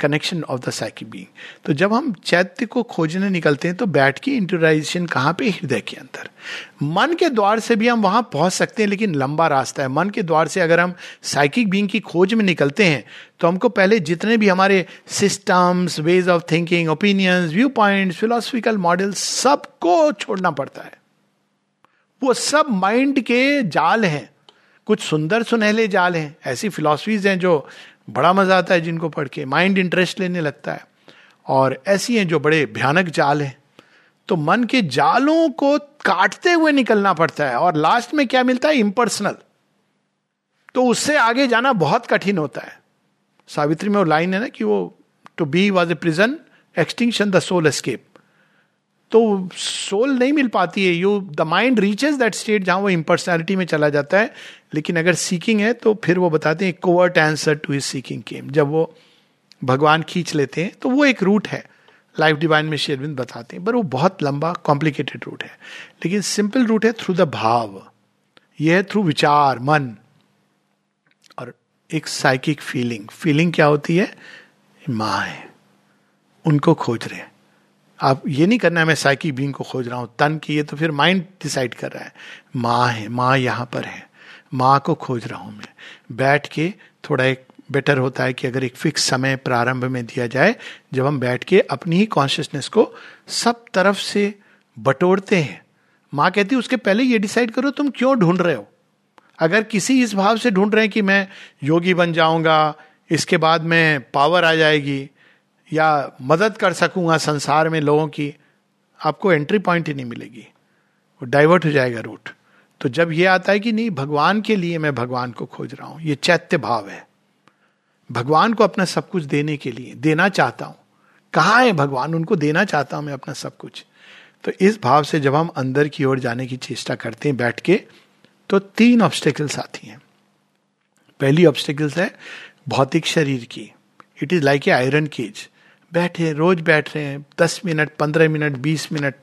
connection of the psychic being तो जब हम चैत्य को खोजने निकलते हैं तो बैठ के इंटरलाइजेशन कहाँ पे? हृदय के अंदर। मन के द्वार से भी हम वहाँ पहुँच सकते हैं, लेकिन लंबा रास्ता है। मन के द्वार से अगर हम साइकिक बीइंग की खोज में निकलते हैं तो हमको पहले जितने भी हमारे systems ways of thinking opinions viewpoint philosophical model सबको छोड़ना पड़ता है। वो सब माइंड के जाल हैं। कुछ सुंदर सुनहले जाल हैं। ऐसी फिलोसफीज हैं जो बड़ा मज़ा आता है जिनको पढ़ के। माइंड इंटरेस्ट लेने लगता है। और ऐसी हैं जो बड़े भयानक जाल हैं। तो मन के जालों को काटते हुए निकलना पड़ता है और लास्ट में क्या मिलता है? इम्पर्सनल तो उससे आगे जाना बहुत कठिन होता है। सावित्री में वो लाइन है ना कि वो to be was a prison extinction the soul escape तो सोल नहीं मिल पाती है। You the mind reaches that state जहाँ वो इम्पर्सनैलिटी में चला जाता है। लेकिन अगर सीकिंग है तो फिर वो बताते हैं covert answer to his seeking came जब वो भगवान खींच लेते हैं तो वो एक रूट है। लाइफ डिवाइन में शेरविंद बताते हैं, पर वो बहुत लंबा कॉम्प्लिकेटेड रूट है। लेकिन सिंपल रूट है थ्रू द भाव यह है थ्रू विचार, मन। और एक साइकिक फीलिंग फीलिंग क्या होती है? माँ है। उनको खोज रहे हैं। आप ये नहीं करना है, मैं साइकिक बींग को खोज रहा हूँ। तन की ये तो फिर माइंड डिसाइड कर रहा है। माँ है, माँ यहाँ पर है। माँ को खोज रहा हूँ मैं। बैठ के थोड़ा एक बेटर होता है कि अगर एक फिक्स समय प्रारंभ में दिया जाए, जब हम बैठ के अपनी ही कॉन्शियसनेस को सब तरफ़ से बटोरते हैं। माँ कहती है, उसके पहले ये डिसाइड करो तुम क्यों ढूंढ रहे हो? अगर किसी इस भाव से ढूंढ रहे हैं कि मैं योगी बन जाऊँगा, इसके बाद में पावर आ जाएगी या मदद कर सकूँगा संसार में लोगों की, आपको एंट्री पॉइंट ही नहीं मिलेगी। वो डाइवर्ट हो जाएगा रूट तो जब ये आता है कि नहीं, भगवान के लिए मैं भगवान को खोज रहा हूँ, ये चैत्य भाव है। भगवान को अपना सब कुछ देने के लिए, देना चाहता हूँ। कहा है भगवान? उनको देना चाहता हूँ मैं अपना सब कुछ। तो इस भाव से जब हम अंदर की ओर जाने की चेष्टा करते हैं बैठ के तो तीन ऑब्स्टेकल्स आती हैं। पहली ऑब्स्टेकल्स है भौतिक शरीर की। It is like a iron cage बैठे, रोज बैठ रहे हैं, दस मिनट, पंद्रह मिनट, बीस मिनट।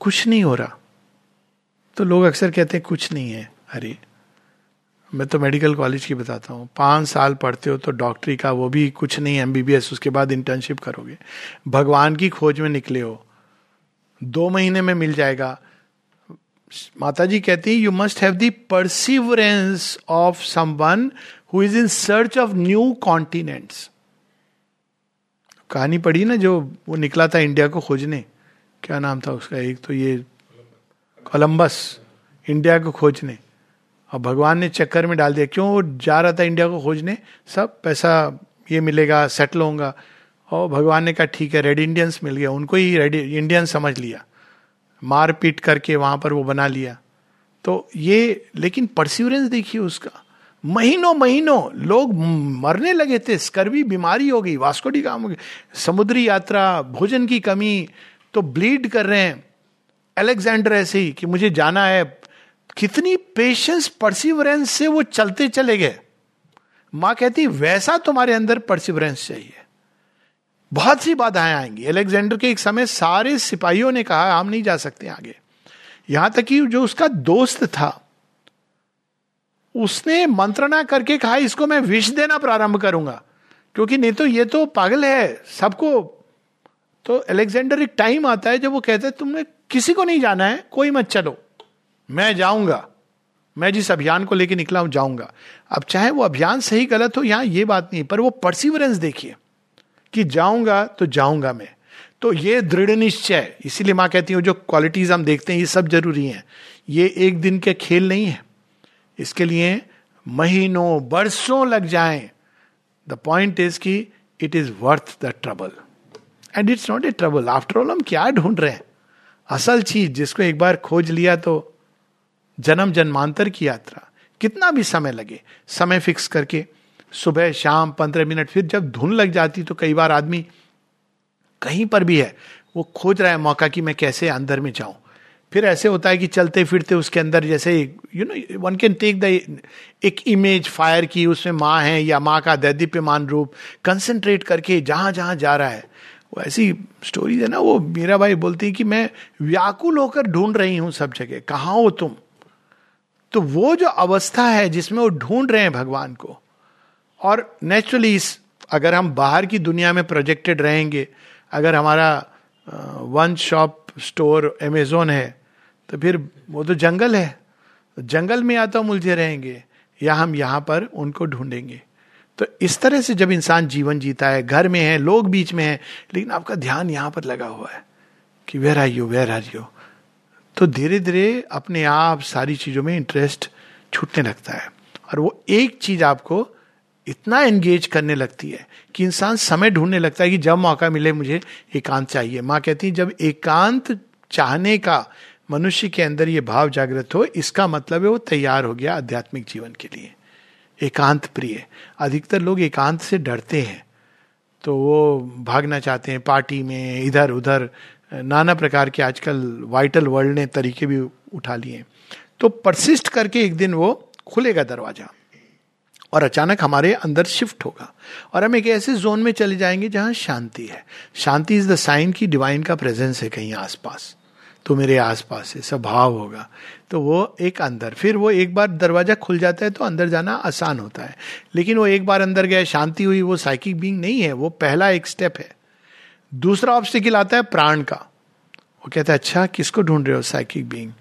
कुछ नहीं हो रहा। तो लोग अक्सर कहते हैं, कुछ नहीं है, अरे, मैं तो मेडिकल कॉलेज की बताता हूँ। पाँच साल पढ़ते हो तो डॉक्टरी का वो भी कुछ नहीं एम बी बी एस उसके बाद इंटर्नशिप करोगे। भगवान की खोज में निकले हो। दो महीने में मिल जाएगा। माता जी कहती है you must have the perseverance of someone who is in search of new continents कहानी पढ़ी ना जो वो निकला था इंडिया को खोजने? क्या नाम था उसका? एक तो ये कोलंबस, इंडिया को खोजने। और भगवान ने चक्कर में डाल दिया, क्यों वो जा रहा था इंडिया को खोजने? सब पैसा ये मिलेगा सेटल होगा। और भगवान ने कहा, ठीक है रेड इंडियंस मिल गया। उनको ही रेड इंडियन समझ लिया। मार पीट करके वहाँ पर वो बना लिया। तो ये, लेकिन परस्यूरेंस देखिए उसका। महीनों महीनों लोग मरने लगे थे, स्कर्वी बीमारी हो गई वास्कोडी काम हो गई समुद्री यात्रा, भोजन की कमी तो ब्लीड कर रहे हैं। अलेक्जेंडर ऐसे ही कि मुझे जाना है। कितनी पेशेंस परसिवरेंस से वो चलते चले गए। माँ कहती, वैसा तुम्हारे अंदर परसिवरेंस चाहिए। बहुत सी बाधाएँ आएँगी। अलेक्जेंडर के एक समय सारे सिपाहियों ने कहा, हम नहीं जा सकते आगे। यहाँ तक कि जो उसका दोस्त था, उसने मंत्रणा करके कहा, इसको मैं विष देना प्रारंभ करूँगा। क्योंकि नहीं तो ये तो पागल है सबको। तो अलेक्जेंडर एक टाइम आता है जब वो कहते हैं, तुमने किसी को नहीं जाना है, कोई मत चलो। मैं जाऊँगा। मैं जिस अभियान को लेकर निकला हूँ, जाऊँगा। अब चाहे वो अभियान सही गलत हो, यहाँ ये बात नहीं पर वो परसिवरेंस देखिए कि जाऊँगा तो जाऊँगा मैं। तो ये दृढ़ निश्चय, इसीलिए माँ कहती हूँ, जो क्वालिटीज हम देखते हैं, ये सब ज़रूरी हैं। ये एक दिन के खेल नहीं है। इसके लिए महीनों, बरसों लग जाएँ। द पॉइंट इज़ कि it is worth the trouble and it's not a trouble after all हम क्या ढूंढ रहे हैं? असल चीज़ जिसको एक बार खोज लिया तो जन्म जन्मांतर की यात्रा। कितना भी समय लगे, समय फिक्स करके सुबह, शाम, पंद्रह मिनट, फिर जब धुन लग जाती तो कई बार आदमी कहीं पर भी है, वो खोज रहा है मौका कि मैं कैसे अंदर में जाऊँ। फिर ऐसे होता है कि चलते फिरते उसके अंदर जैसे you know one can take the एक इमेज फायर की उसमें माँ है या माँ का दैदीप्यमान रूप कंसंट्रेट करके जहाँ जहाँ जा रहा है। ऐसी स्टोरीज है ना, वो मीरा भाई बोलती है कि मैं व्याकुल होकर ढूंढ रही हूँ सब जगह, कहा हो तुम? तो वो जो अवस्था है जिसमें वो ढूंढ रहे हैं भगवान को, और नेचुरली इस, अगर हम बाहर की दुनिया में प्रोजेक्टेड रहेंगे, अगर हमारा वन शॉप स्टोर अमेजोन है तो फिर वो तो जंगल है। जंगल में या तो हम उलझे रहेंगे, या हम यहाँ पर उनको ढूंढेंगे। तो इस तरह से जब इंसान जीवन जीता है, घर में है, लोग बीच में है, लेकिन आपका ध्यान यहाँ पर लगा हुआ है कि where are you where are you तो धीरे धीरे अपने आप सारी चीज़ों में इंटरेस्ट छूटने लगता है। और वो एक चीज़ आपको इतना एंगेज करने लगती है कि इंसान समय ढूँढने लगता है कि जब मौका मिले मुझे एकांत चाहिए। माँ कहती है, जब एकांत चाहने का मनुष्य के अंदर ये भाव जागृत हो, इसका मतलब है वो तैयार हो गया आध्यात्मिक जीवन के लिए। एकांत प्रिय। अधिकतर लोग एकांत से डरते हैं। तो वो भागना चाहते हैं, पार्टी में, इधर उधर, नाना प्रकार के आजकल वाइटल वर्ल्ड ने तरीके भी उठा लिए तो परसिस्ट करके एक दिन वो खुलेगा दरवाज़ा और अचानक हमारे अंदर शिफ्ट होगा और हम एक ऐसे जोन में चले जाएँगे जहाँ शांति है। शांति इज़ द साइन की डिवाइन का प्रेजेंस है कहीं आसपास। तो मेरे आसपास है, स्वभाव होगा। तो वो एक अंदर, फिर वो एक बार दरवाज़ा खुल जाता है तो अंदर जाना आसान होता है। लेकिन वो एक बार अंदर गए शांति हुई, वो साइकिक बींग नहीं है, वो पहला एक स्टेप है। दूसरा ऑब्स्टिकल आता है प्राण का। वो कहता है अच्छा किसको ढूंढ रहे हो साइकिक बींग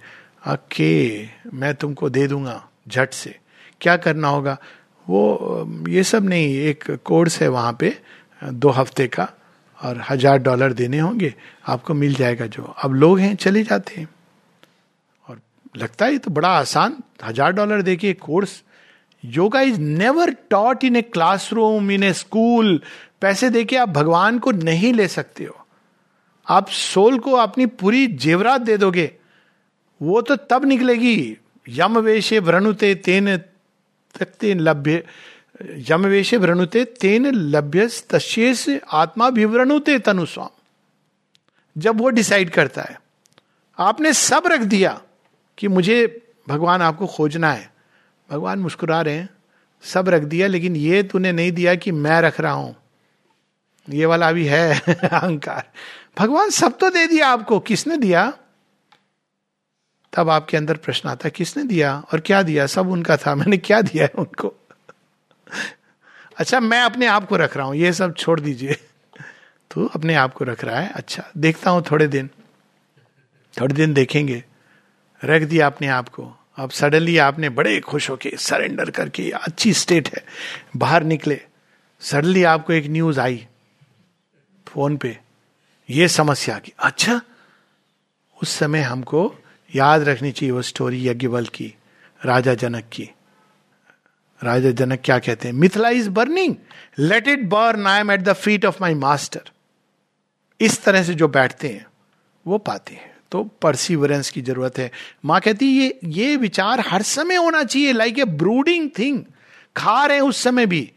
ओके मैं तुमको दे दूँगा, झट से। क्या करना होगा? वो, ये सब नहीं, एक कोर्स है वहाँ पे, दो हफ़्ते का। और हज़ार डॉलर देने होंगे, आपको मिल जाएगा जो। अब लोग हैं, चले जाते हैं। और लगता है तो बड़ा आसान, हज़ार डॉलर दे के course. Yoga is never taught in a classroom in a school पैसे दे के आप भगवान को नहीं ले सकते हो। आप सोल को अपनी पूरी जेवरात दे दोगे, वो तो तब निकलेगी। यम वेशे व्रणुते तेन तकते लभ्य। यम वेशे व्रणुते तेन लभ्य तशेष आत्मा विवरणुते तनुस्वाम। जब वो डिसाइड करता है, आपने सब रख दिया कि मुझे भगवान आपको खोजना है। भगवान मुस्कुरा रहे हैं, सब रख दिया, लेकिन ये तूने नहीं दिया कि मैं रख रहा हूँ। ये वाला अभी है अहंकार। भगवान सब तो दे दिया आपको, किसने दिया? तब आपके अंदर प्रश्न आता किसने दिया और क्या दिया? सब उनका था, मैंने क्या दिया है उनको? अच्छा मैं अपने आप को रख रहा हूँ, ये सब छोड़ दीजिए। तो अपने आप को रख रहा है अच्छा देखता हूँ थोड़े दिन। थोड़े दिन देखेंगे। रख दिया अपने आप को। अब सडनली आपने बड़े खुश होके सरेंडर करके, अच्छी स्टेट है, बाहर निकले। सडनली आपको एक न्यूज़ आई फ़ोन पे, ये समस्या की। अच्छा उस समय हमको याद रखनी चाहिए वो स्टोरी यज्ञवल की, राजा जनक की। राजा जनक क्या कहते हैं? Mithila is burning let it burn I am at the feet of my master इस तरह से जो बैठते हैं, वो पाते हैं। तो परसिवरेंस की ज़रूरत है। माँ कहती है, ये ये विचार हर समय होना चाहिए। लाइक ए ब्रूडिंग थिंग खा रहे हैं उस समय भी।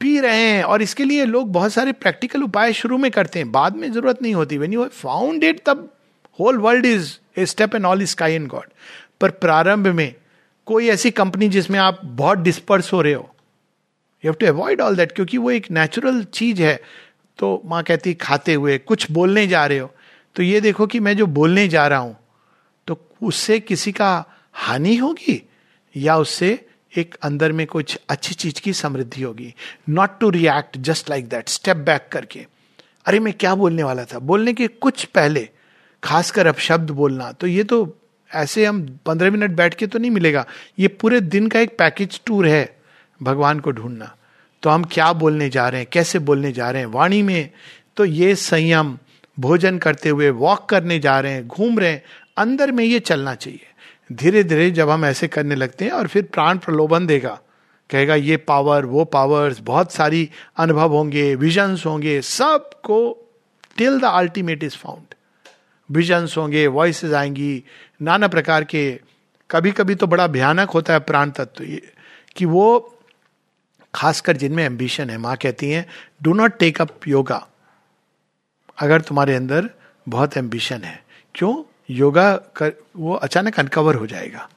पी रहे हैं। और इसके लिए लोग बहुत सारे प्रैक्टिकल उपाय शुरू में करते हैं। बाद में ज़रूरत नहीं होती। वेन यू फाउंड इट तब whole world is a step and all sky in god पर प्रारंभ में कोई ऐसी कंपनी जिसमें आप बहुत डिस्पर्स हो रहे हो। You have to avoid all that क्योंकि वो एक नेचुरल चीज़ है। तो माँ कहती खाते हुए, कुछ बोलने जा रहे हो। तो ये देखो कि मैं जो बोलने जा रहा हूँ तो उससे किसी का हानि होगी? या उससे एक अंदर में कुछ अच्छी चीज़ की समृद्धि होगी? Not to react just like that step back करके। अरे, मैं क्या बोलने वाला था? बोलने के कुछ पहले, खासकर अब शब्द बोलना तो ये तो ऐसे हम पंद्रह मिनट बैठ के तो नहीं मिलेगा। ये पूरे दिन का एक पैकेज टूर है भगवान को ढूंढना। तो हम क्या बोलने जा रहे हैं, कैसे बोलने जा रहे हैं? वाणी में तो ये संयम, भोजन करते हुए वॉक करने जा रहे हैं, घूम रहे हैं, अंदर में ये चलना चाहिए। धीरे धीरे जब हम ऐसे करने लगते हैं और फिर प्राण प्रलोभन देगा। कहेगा, ये पावर वो पावर्स बहुत सारी अनुभव होंगे विजन्स होंगे, सबको till the ultimate is found visions होंगे वॉइसेस आएँगी नाना प्रकार के कभी कभी तो बड़ा भयानक होता है प्राण तत्व कि वो, खासकर जिनमें एम्बिशन है, माँ कहती हैं do not take up yoga अगर तुम्हारे अंदर बहुत एम्बिशन है, क्यों? योगा कर, वो अचानक अनकवर हो जाएगा।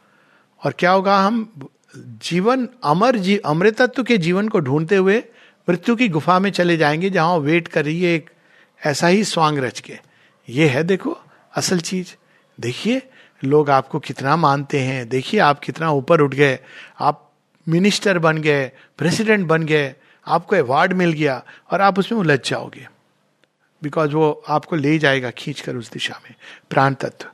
और क्या होगा, हम जीवन, अमर जी, अमृतत्व के जीवन को ढूंढते हुए मृत्यु की गुफा में चले जाएँगे, जहाँ वेट कर रही है एक ऐसा ही स्वांग रच के। ये है देखो, असल चीज़। देखिए लोग आपको कितना मानते हैं। देखिए, आप कितना ऊपर उठ गए। आप मिनिस्टर बन गए, प्रेसिडेंट बन गए, आपको अवार्ड मिल गया और आप उसमें उलझ जाओगे। बिकॉज़ वो आपको ले जाएगा खींच कर उस दिशा में। प्राण तत्व।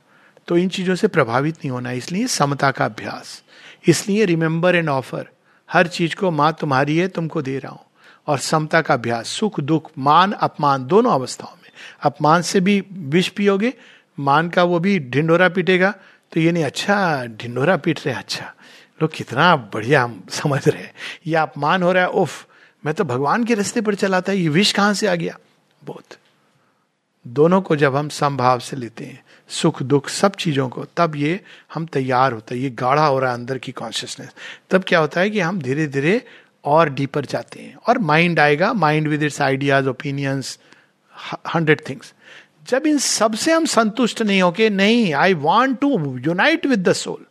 तो इन चीज़ों से प्रभावित नहीं होना, इसलिए समता का अभ्यास। इसलिए रिमेंबर एंड ऑफ़र हर चीज़ को माँ तुम्हारी है, तुमको दे रहा हूँ। और समता का अभ्यास, सुख, दुख, मान, अपमान, दोनों अवस्थाओं में। अपमान से भी विष पियोगे मान का वो भी ढिंडोरा पीटेगा? तो ये नहीं अच्छा ढिंडोरा पीट रहे अच्छा। लोग कितना बढ़िया समझ रहे हैं। ये अपमान हो रहा है, उफ, मैं तो भगवान के रास्ते पर चला था, ये विष कहाँ से आ गया? बहुत। दोनों को जब हम संभाव से लेते हैं, सुख, दुख, सब चीज़ों को, तब ये हम तैयार होता है, ये गाढ़ा हो रहा है अंदर की कॉन्शियसनेस तब क्या होता है कि हम धीरे धीरे और डीपर जाते हैं। और माइंड आएगा mind with its ideas opinions hundred things जब इन सबसे हम संतुष्ट नहीं होके नहीं I want to unite with the soul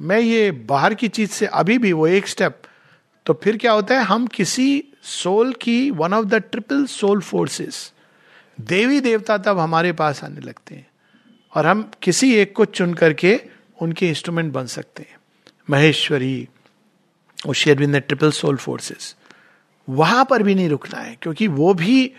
मैं ये बाहर की चीज़ से अभी भी वो एक स्टेप तो फिर क्या होता है? हम किसी सोल की one of the triple soul forces देवी देवता तब हमारे पास आने लगते हैं। और हम किसी एक को चुन करके उनके इंस्ट्रूमेंट बन सकते हैं। महेश्वरी और ट्रिपल सोल फोर्सेस वहाँ पर भी नहीं रुकना है, क्योंकि वो भी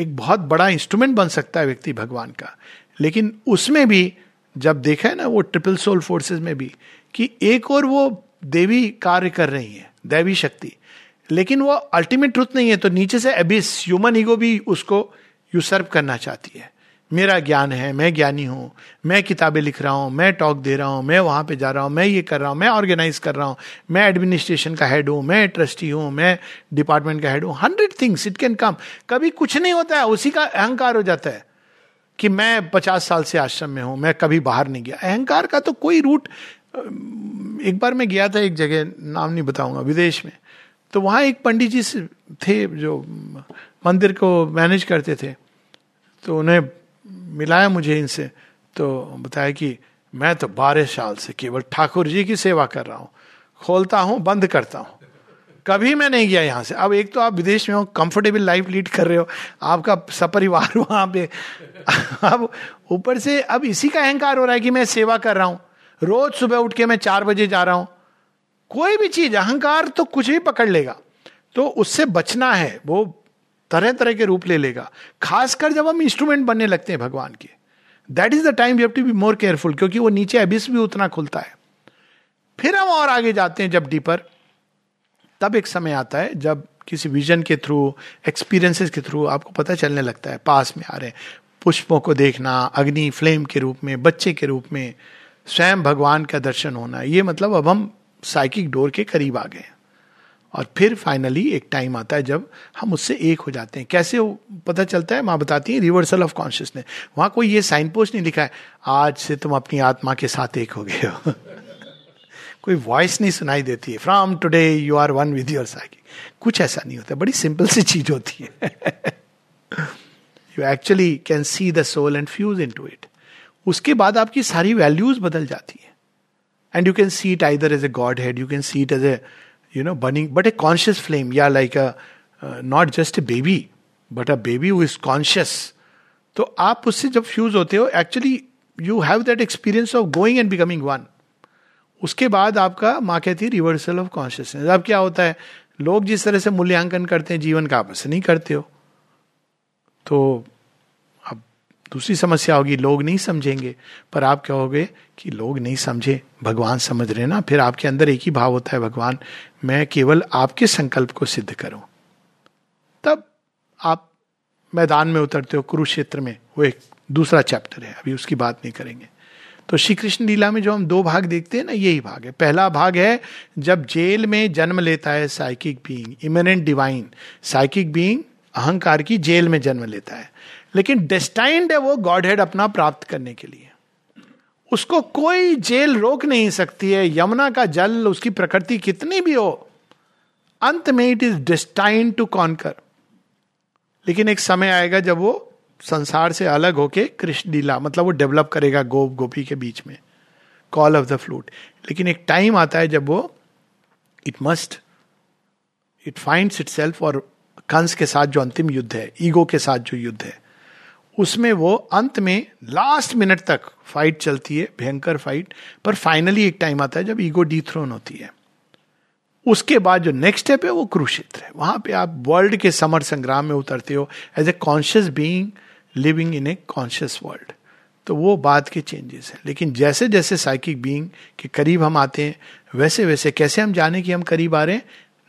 एक बहुत बड़ा इंस्ट्रूमेंट बन सकता है व्यक्ति भगवान का। लेकिन उसमें भी, जब देखा है ना वो ट्रिपल सोल फोर्सेस में भी, कि एक और वो देवी कार्य कर रही है, दैवी शक्ति। लेकिन वो अल्टीमेट ट्रुथ नहीं है तो नीचे से अभी ह्यूमन ईगो भी उसको यूसर्व करना चाहती है। मेरा ज्ञान है, मैं ज्ञानी हूँ, मैं किताबें लिख रहा हूँ, मैं टॉक दे रहा हूँ, मैं वहाँ पे जा रहा हूँ, मैं ये कर रहा हूँ, मैं ऑर्गेनाइज कर रहा हूँ, मैं एडमिनिस्ट्रेशन का हेड हूँ, मैं ट्रस्टी हूँ, मैं डिपार्टमेंट का हेड हूँ hundred things it can come कभी कुछ नहीं होता है, उसी का अहंकार हो जाता है कि मैं पचास साल से आश्रम में हूँ, मैं कभी बाहर नहीं गया। अहंकार का तो कोई रूट एक बार मैं गया था एक जगह, नाम नहीं बताऊँगा, विदेश में। तो वहाँ एक पंडित जी थे जो मंदिर को मैनेज करते थे तो उन्हें मिलाया मुझे इनसे तो बताया कि मैं तो बारह साल से केवल ठाकुर जी की सेवा कर रहा हूँ, खोलता हूँ, बंद करता हूँ। कभी मैं नहीं गया यहाँ से। अब एक तो आप विदेश में हो कंफर्टेबल लाइफ लीड कर रहे हो, आपका सपरिवार वहाँ पे। अब ऊपर से, अब इसी का अहंकार हो रहा है कि मैं सेवा कर रहा हूँ। रोज सुबह उठ के मैं चार बजे जा रहा हूँ। कोई भी चीज़, अहंकार तो कुछ भी पकड़ लेगा। तो उससे बचना है, वो तरह तरह के रूप ले लेगा। खासकर जब हम इंस्ट्रूमेंट बनने लगते हैं भगवान के। That is the time you have to be more careful क्योंकि वो नीचे अबिस भी उतना खुलता है। फिर हम और आगे जाते हैं जब डीपर तब एक समय आता है जब किसी विजन के थ्रू एक्सपीरियंसेस के थ्रू आपको पता चलने लगता है, पास में आ रहे पुष्पों को देखना, अग्नि फ्लेम के रूप में, बच्चे के रूप में, स्वयं भगवान का दर्शन होना, ये मतलब अब हम साइकिक डोर के करीब आ गए और फिर फाइनली एक टाइम आता है जब हम उससे एक हो जाते हैं। कैसे वो पता चलता है? माँ बताती है रिवर्सल ऑफ़ कॉन्शियसनेस वहाँ कोई ये साइन पोस्ट नहीं लिखा है, आज से तुम अपनी आत्मा के साथ एक हो गए हो। कोई वॉइस नहीं सुनाई देती है। From today you are one with your psychic कुछ ऐसा नहीं होता। बड़ी सिंपल सी चीज़ होती है। You actually can see the soul and fuse into it उसके बाद आपकी सारी वैल्यूज़ बदल जाती है। And you can see it either as a godhead you can see it as a know, burning, but a conscious flame. Yeah, like a, uh, not just a baby, but a baby who is conscious. तो आप उससे जब fuse होते हो actually you have that experience of going and becoming one उसके बाद आपका माँ कहती है रिवर्सल ऑफ़ कॉन्शियसनेस अब क्या होता है लोग जिस तरह से मूल्यांकन करते हैं जीवन का आपस नहीं करते हो तो दूसरी समस्या होगी, लोग नहीं समझेंगे। पर आप कहोगे कि लोग नहीं समझे, भगवान समझ रहे ना, फिर आपके अंदर एक ही भाव होता है, भगवान, मैं केवल आपके संकल्प को सिद्ध करूँ। तब आप मैदान में उतरते हो, कुरुक्षेत्र में, वो एक दूसरा चैप्टर है, अभी उसकी बात नहीं करेंगे। तो श्री कृष्ण लीला में जो हम दो भाग देखते हैं ना, यही भाग है। पहला भाग है, जब जेल में जन्म लेता है psychic being, immanent divine. Psychic being अहंकार की जेल में जन्म लेता है। लेकिन डेस्टाइंड है वो गॉड हेड अपना प्राप्त करने के लिए। उसको कोई जेल रोक नहीं सकती है, यमुना का जल, उसकी प्रकृति कितनी भी हो, अंत में it is destined to conquer लेकिन एक समय आएगा जब वो संसार से अलग होके कृष्ण लीला मतलब वो डेवलप करेगा गोप, गोपी के बीच में कॉल ऑफ़ द फ्लूट लेकिन एक टाइम आता है जब वो it must it finds itself और कंस के साथ जो अंतिम युद्ध है, ईगो के साथ जो युद्ध है उसमें वो अंत में लास्ट मिनट तक फाइट चलती है, भयंकर फाइट पर फाइनली एक टाइम आता है जब ईगो डिथ्रोन होती है। उसके बाद जो नेक्स्ट स्टेप है, वो कुरुक्षेत्र है। वहाँ पे आप वर्ल्ड के समर संग्राम में उतरते हो as a conscious being living in a conscious world तो वो बात के चेंजेस हैं। लेकिन जैसे जैसे साइकिक बीइंग के करीब हम आते हैं, वैसे वैसे कैसे हम जाने कि हम करीब आ रहे हैं?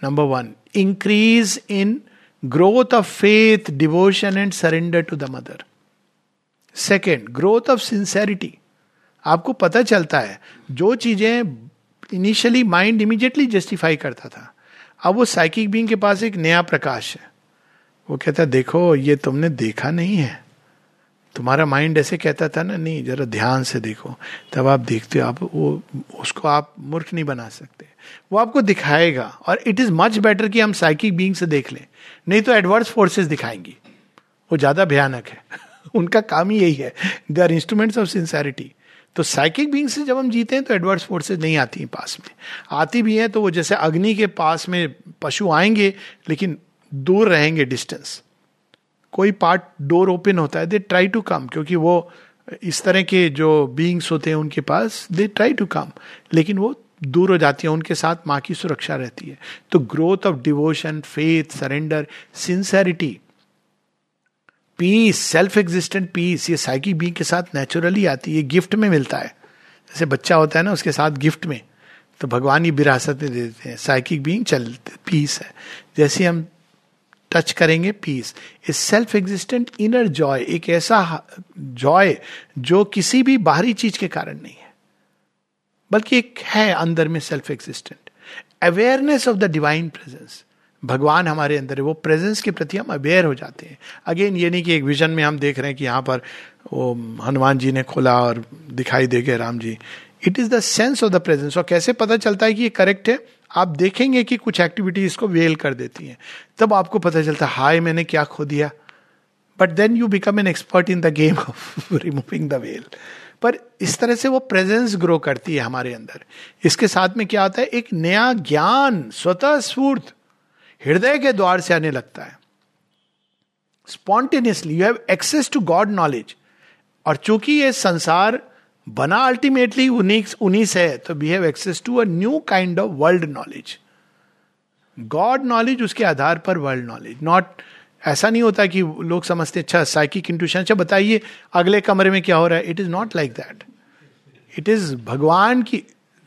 Number one increase in growth of faith devotion and surrender to the mother second growth of sincerity आपको पता चलता है, जो चीज़ें इनिशियली माइंड इमीडिएटली जस्टिफाई करता था, अब वो साइकिक बींग के पास एक नया प्रकाश है। वो कहता, देखो, ये तुमने देखा नहीं है। तुम्हारा माइंड ऐसे कहता था ना, नहीं, जरा ध्यान से देखो। तब आप देखते हो, आप वो, उसको आप मूर्ख नहीं बना सकते। वो आपको दिखाएगा और इट इज़ मच बेटर कि हम साइकिक बींग से देख लें। नहीं तो एडवर्स फोर्सेस दिखाएँगी। वो ज़्यादा भयानक है। उनका काम ही यही है। They are instruments of sincerity तो साइकिक बींग से जब हम जीते हैं तो एडवर्स फोर्सेज नहीं आती हैं पास में। आती भी हैं तो वो जैसे अग्नि के पास में पशु आएँगे, लेकिन दूर रहेंगे डिस्टेंस कोई पार्ट डोर ओपन होता है दे ट्राई टू कम क्योंकि वो इस तरह के जो बींग्स होते हैं उनके पास दे ट्राई टू कम लेकिन वो दूर हो जाती है, उनके साथ माँ की सुरक्षा रहती है। तो growth of devotion faith surrender sincerity peace self existent peace ये साइकिक बींग के साथ नेचुरली आती है गिफ्ट में मिलता है। जैसे बच्चा होता है ना, उसके साथ गिफ्ट में तो भगवान ये विरासत में दे देते हैं। साइकिक बीइंग चलते पीस है। जैसे हम टच करेंगे पीस इस सेल्फ एग्जिस्टेंट इनर जॉय एक ऐसा जॉय जो किसी भी बाहरी चीज़ के कारण नहीं है, बल्कि एक है अंदर में self existent awareness of the divine presence भगवान हमारे अंदर है, वो प्रेजेंस के प्रति हम अवेयर हो जाते हैं। अगेन ये नहीं कि एक विजन में हम देख रहे हैं कि यहाँ पर वो हनुमान जी ने खोला और दिखाई दे गए Ram ji. It is the sense of the presence और कैसे पता चलता है कि ये करेक्ट है? आप देखेंगे कि कुछ एक्टिविटी इसको वेल कर देती हैं। तब आपको पता चलता है, हाय, मैंने क्या खो दिया। But then you become an expert in the game of removing the veil पर इस तरह से वो प्रेजेंस ग्रो करती है हमारे अंदर। इसके साथ में क्या आता है? एक नया ज्ञान, स्वतः स्फूर्त। हृदय के द्वार से आने लगता है। Spontaneously you have access to God knowledge और चूँकि ये संसार बना अल्टीमेटली उन्हीं उन्हीं से है तो we have access to a new kind of world knowledge God knowledge उसके आधार पर वर्ल्ड नॉलेज नॉट ऐसा नहीं होता कि लोग समझते अच्छा साइकिक इंट्यूशन अच्छा बताइए, अगले कमरे में क्या हो रहा है? It is not like that it is भगवान की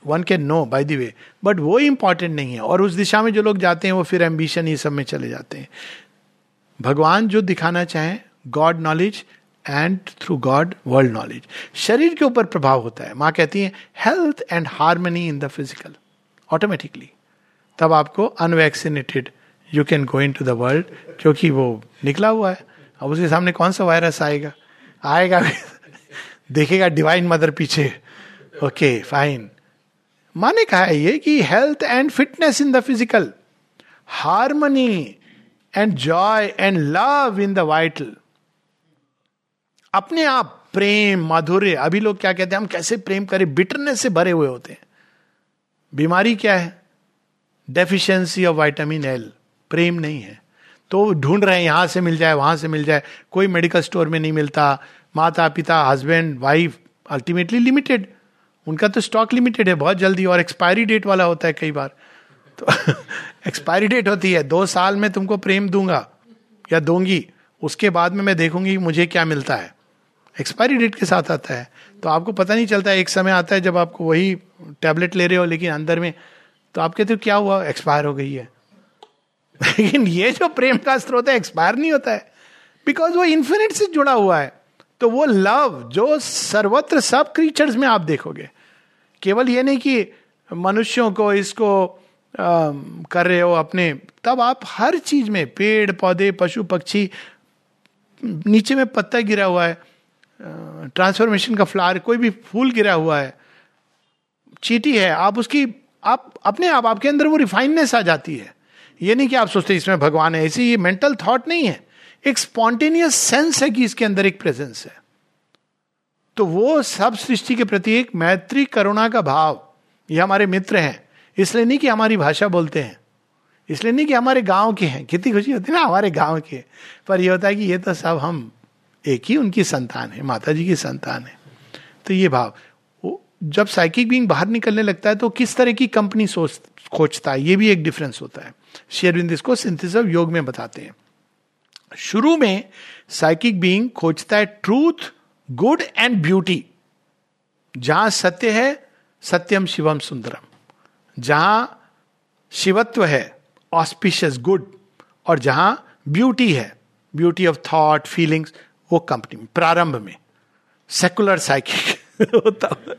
one can know by the way but वो इंपॉर्टेंट नहीं है। और उस दिशा में जो लोग जाते हैं, वो फिर एम्बिशन ये सब में चले जाते हैं। भगवान जो दिखाना चाहें God knowledge and through God world knowledge शरीर के ऊपर प्रभाव होता है। माँ कहती है health and harmony in the physical automatically तब आपको unvaccinated you can go into the world क्योंकि वो निकला हुआ है। अब उसके सामने कौन सा वायरस आएगा? आएगा देखेगा डिवाइन मदर पीछे। ओके फाइन माने कहा है ये कि health and fitness in the physical harmony and joy and love in the vital अपने आप प्रेम, माधुर्य, अभी लोग क्या कहते हैं, हम कैसे प्रेम करें? बिटरनेस से भरे हुए होते हैं। बीमारी क्या है? डेफिशिएंसी ऑफ़ वाइटामिन एल प्रेम नहीं है। तो ढूंढ रहे हैं, यहाँ से मिल जाए, वहाँ से मिल जाए। कोई मेडिकल स्टोर में नहीं मिलता। माता पिता हस्बैंड वाइफ अल्टीमेटली लिमिटेड उनका तो स्टॉक लिमिटेड है बहुत जल्दी, और एक्सपायरी डेट वाला होता है कई बार। तो एक्सपायरी डेट होती है, दो साल में तुमको प्रेम दूँगा, या दूँगी, उसके बाद में मैं देखूँगी मुझे क्या मिलता है। एक्सपायरी डेट के साथ आता है। तो आपको पता नहीं चलता, एक समय आता है जब आपको वही टैबलेट ले रहे हो, लेकिन अंदर में तो आप कहते हो, क्या हुआ? एक्सपायर हो गई है। लेकिन ये जो प्रेम का स्रोत है एक्सपायर नहीं होता है। बिकॉज़ वो इन्फिनिट से जुड़ा हुआ है। तो वो लव जो सर्वत्र सब क्रीचर्स में आप देखोगे। केवल ये नहीं कि मनुष्यों को इसको आ, कर रहे हो अपने। तब आप हर चीज़ में पेड़ पौधे पशु पक्षी नीचे में पत्ता गिरा हुआ है ट्रांसफॉर्मेशन का फ्लावर कोई भी फूल गिरा हुआ है चीटी है आप उसकी आप अपने आप आपके अंदर वो रिफाइननेस आ जाती है। ये नहीं कि आप सोचते इसमें भगवान है ऐसी ये मेंटल थॉट नहीं है। एक स्पॉन्टेनियस सेंस है कि इसके अंदर एक प्रेजेंस है। तो वो सब सृष्टि के प्रति एक मैत्री, करुणा का भाव, ये हमारे मित्र हैं। इसलिए नहीं कि हमारी भाषा बोलते हैं। इसलिए नहीं कि हमारे गाँव के हैं। कितनी खुशी होती है ना हमारे गाँव के। पर यह होता है कि ये तो सब हम एक ही, उनकी संतान है माता जी की संतान है। तो ये भाव जब साइकिक बींग बाहर निकलने लगता है तो किस तरह की कंपनी सोच, खोजता है, ये भी एक डिफरेंस होता है। शेयरविंद इसको सिंथिस योग में बताते हैं। शुरू में साइकिक बींग खोजता है ट्रूथ गुड एंड ब्यूटी जहाँ सत्य है, सत्यम शिवम सुंदरम। जहाँ शिवत्व है ऑस्पिशियस गुड और जहाँ ब्यूटी है ब्यूटी ऑफ़ थॉट फीलिंग्स वो कंपनी में, प्रारंभ में। सेकुलर साइकिक होता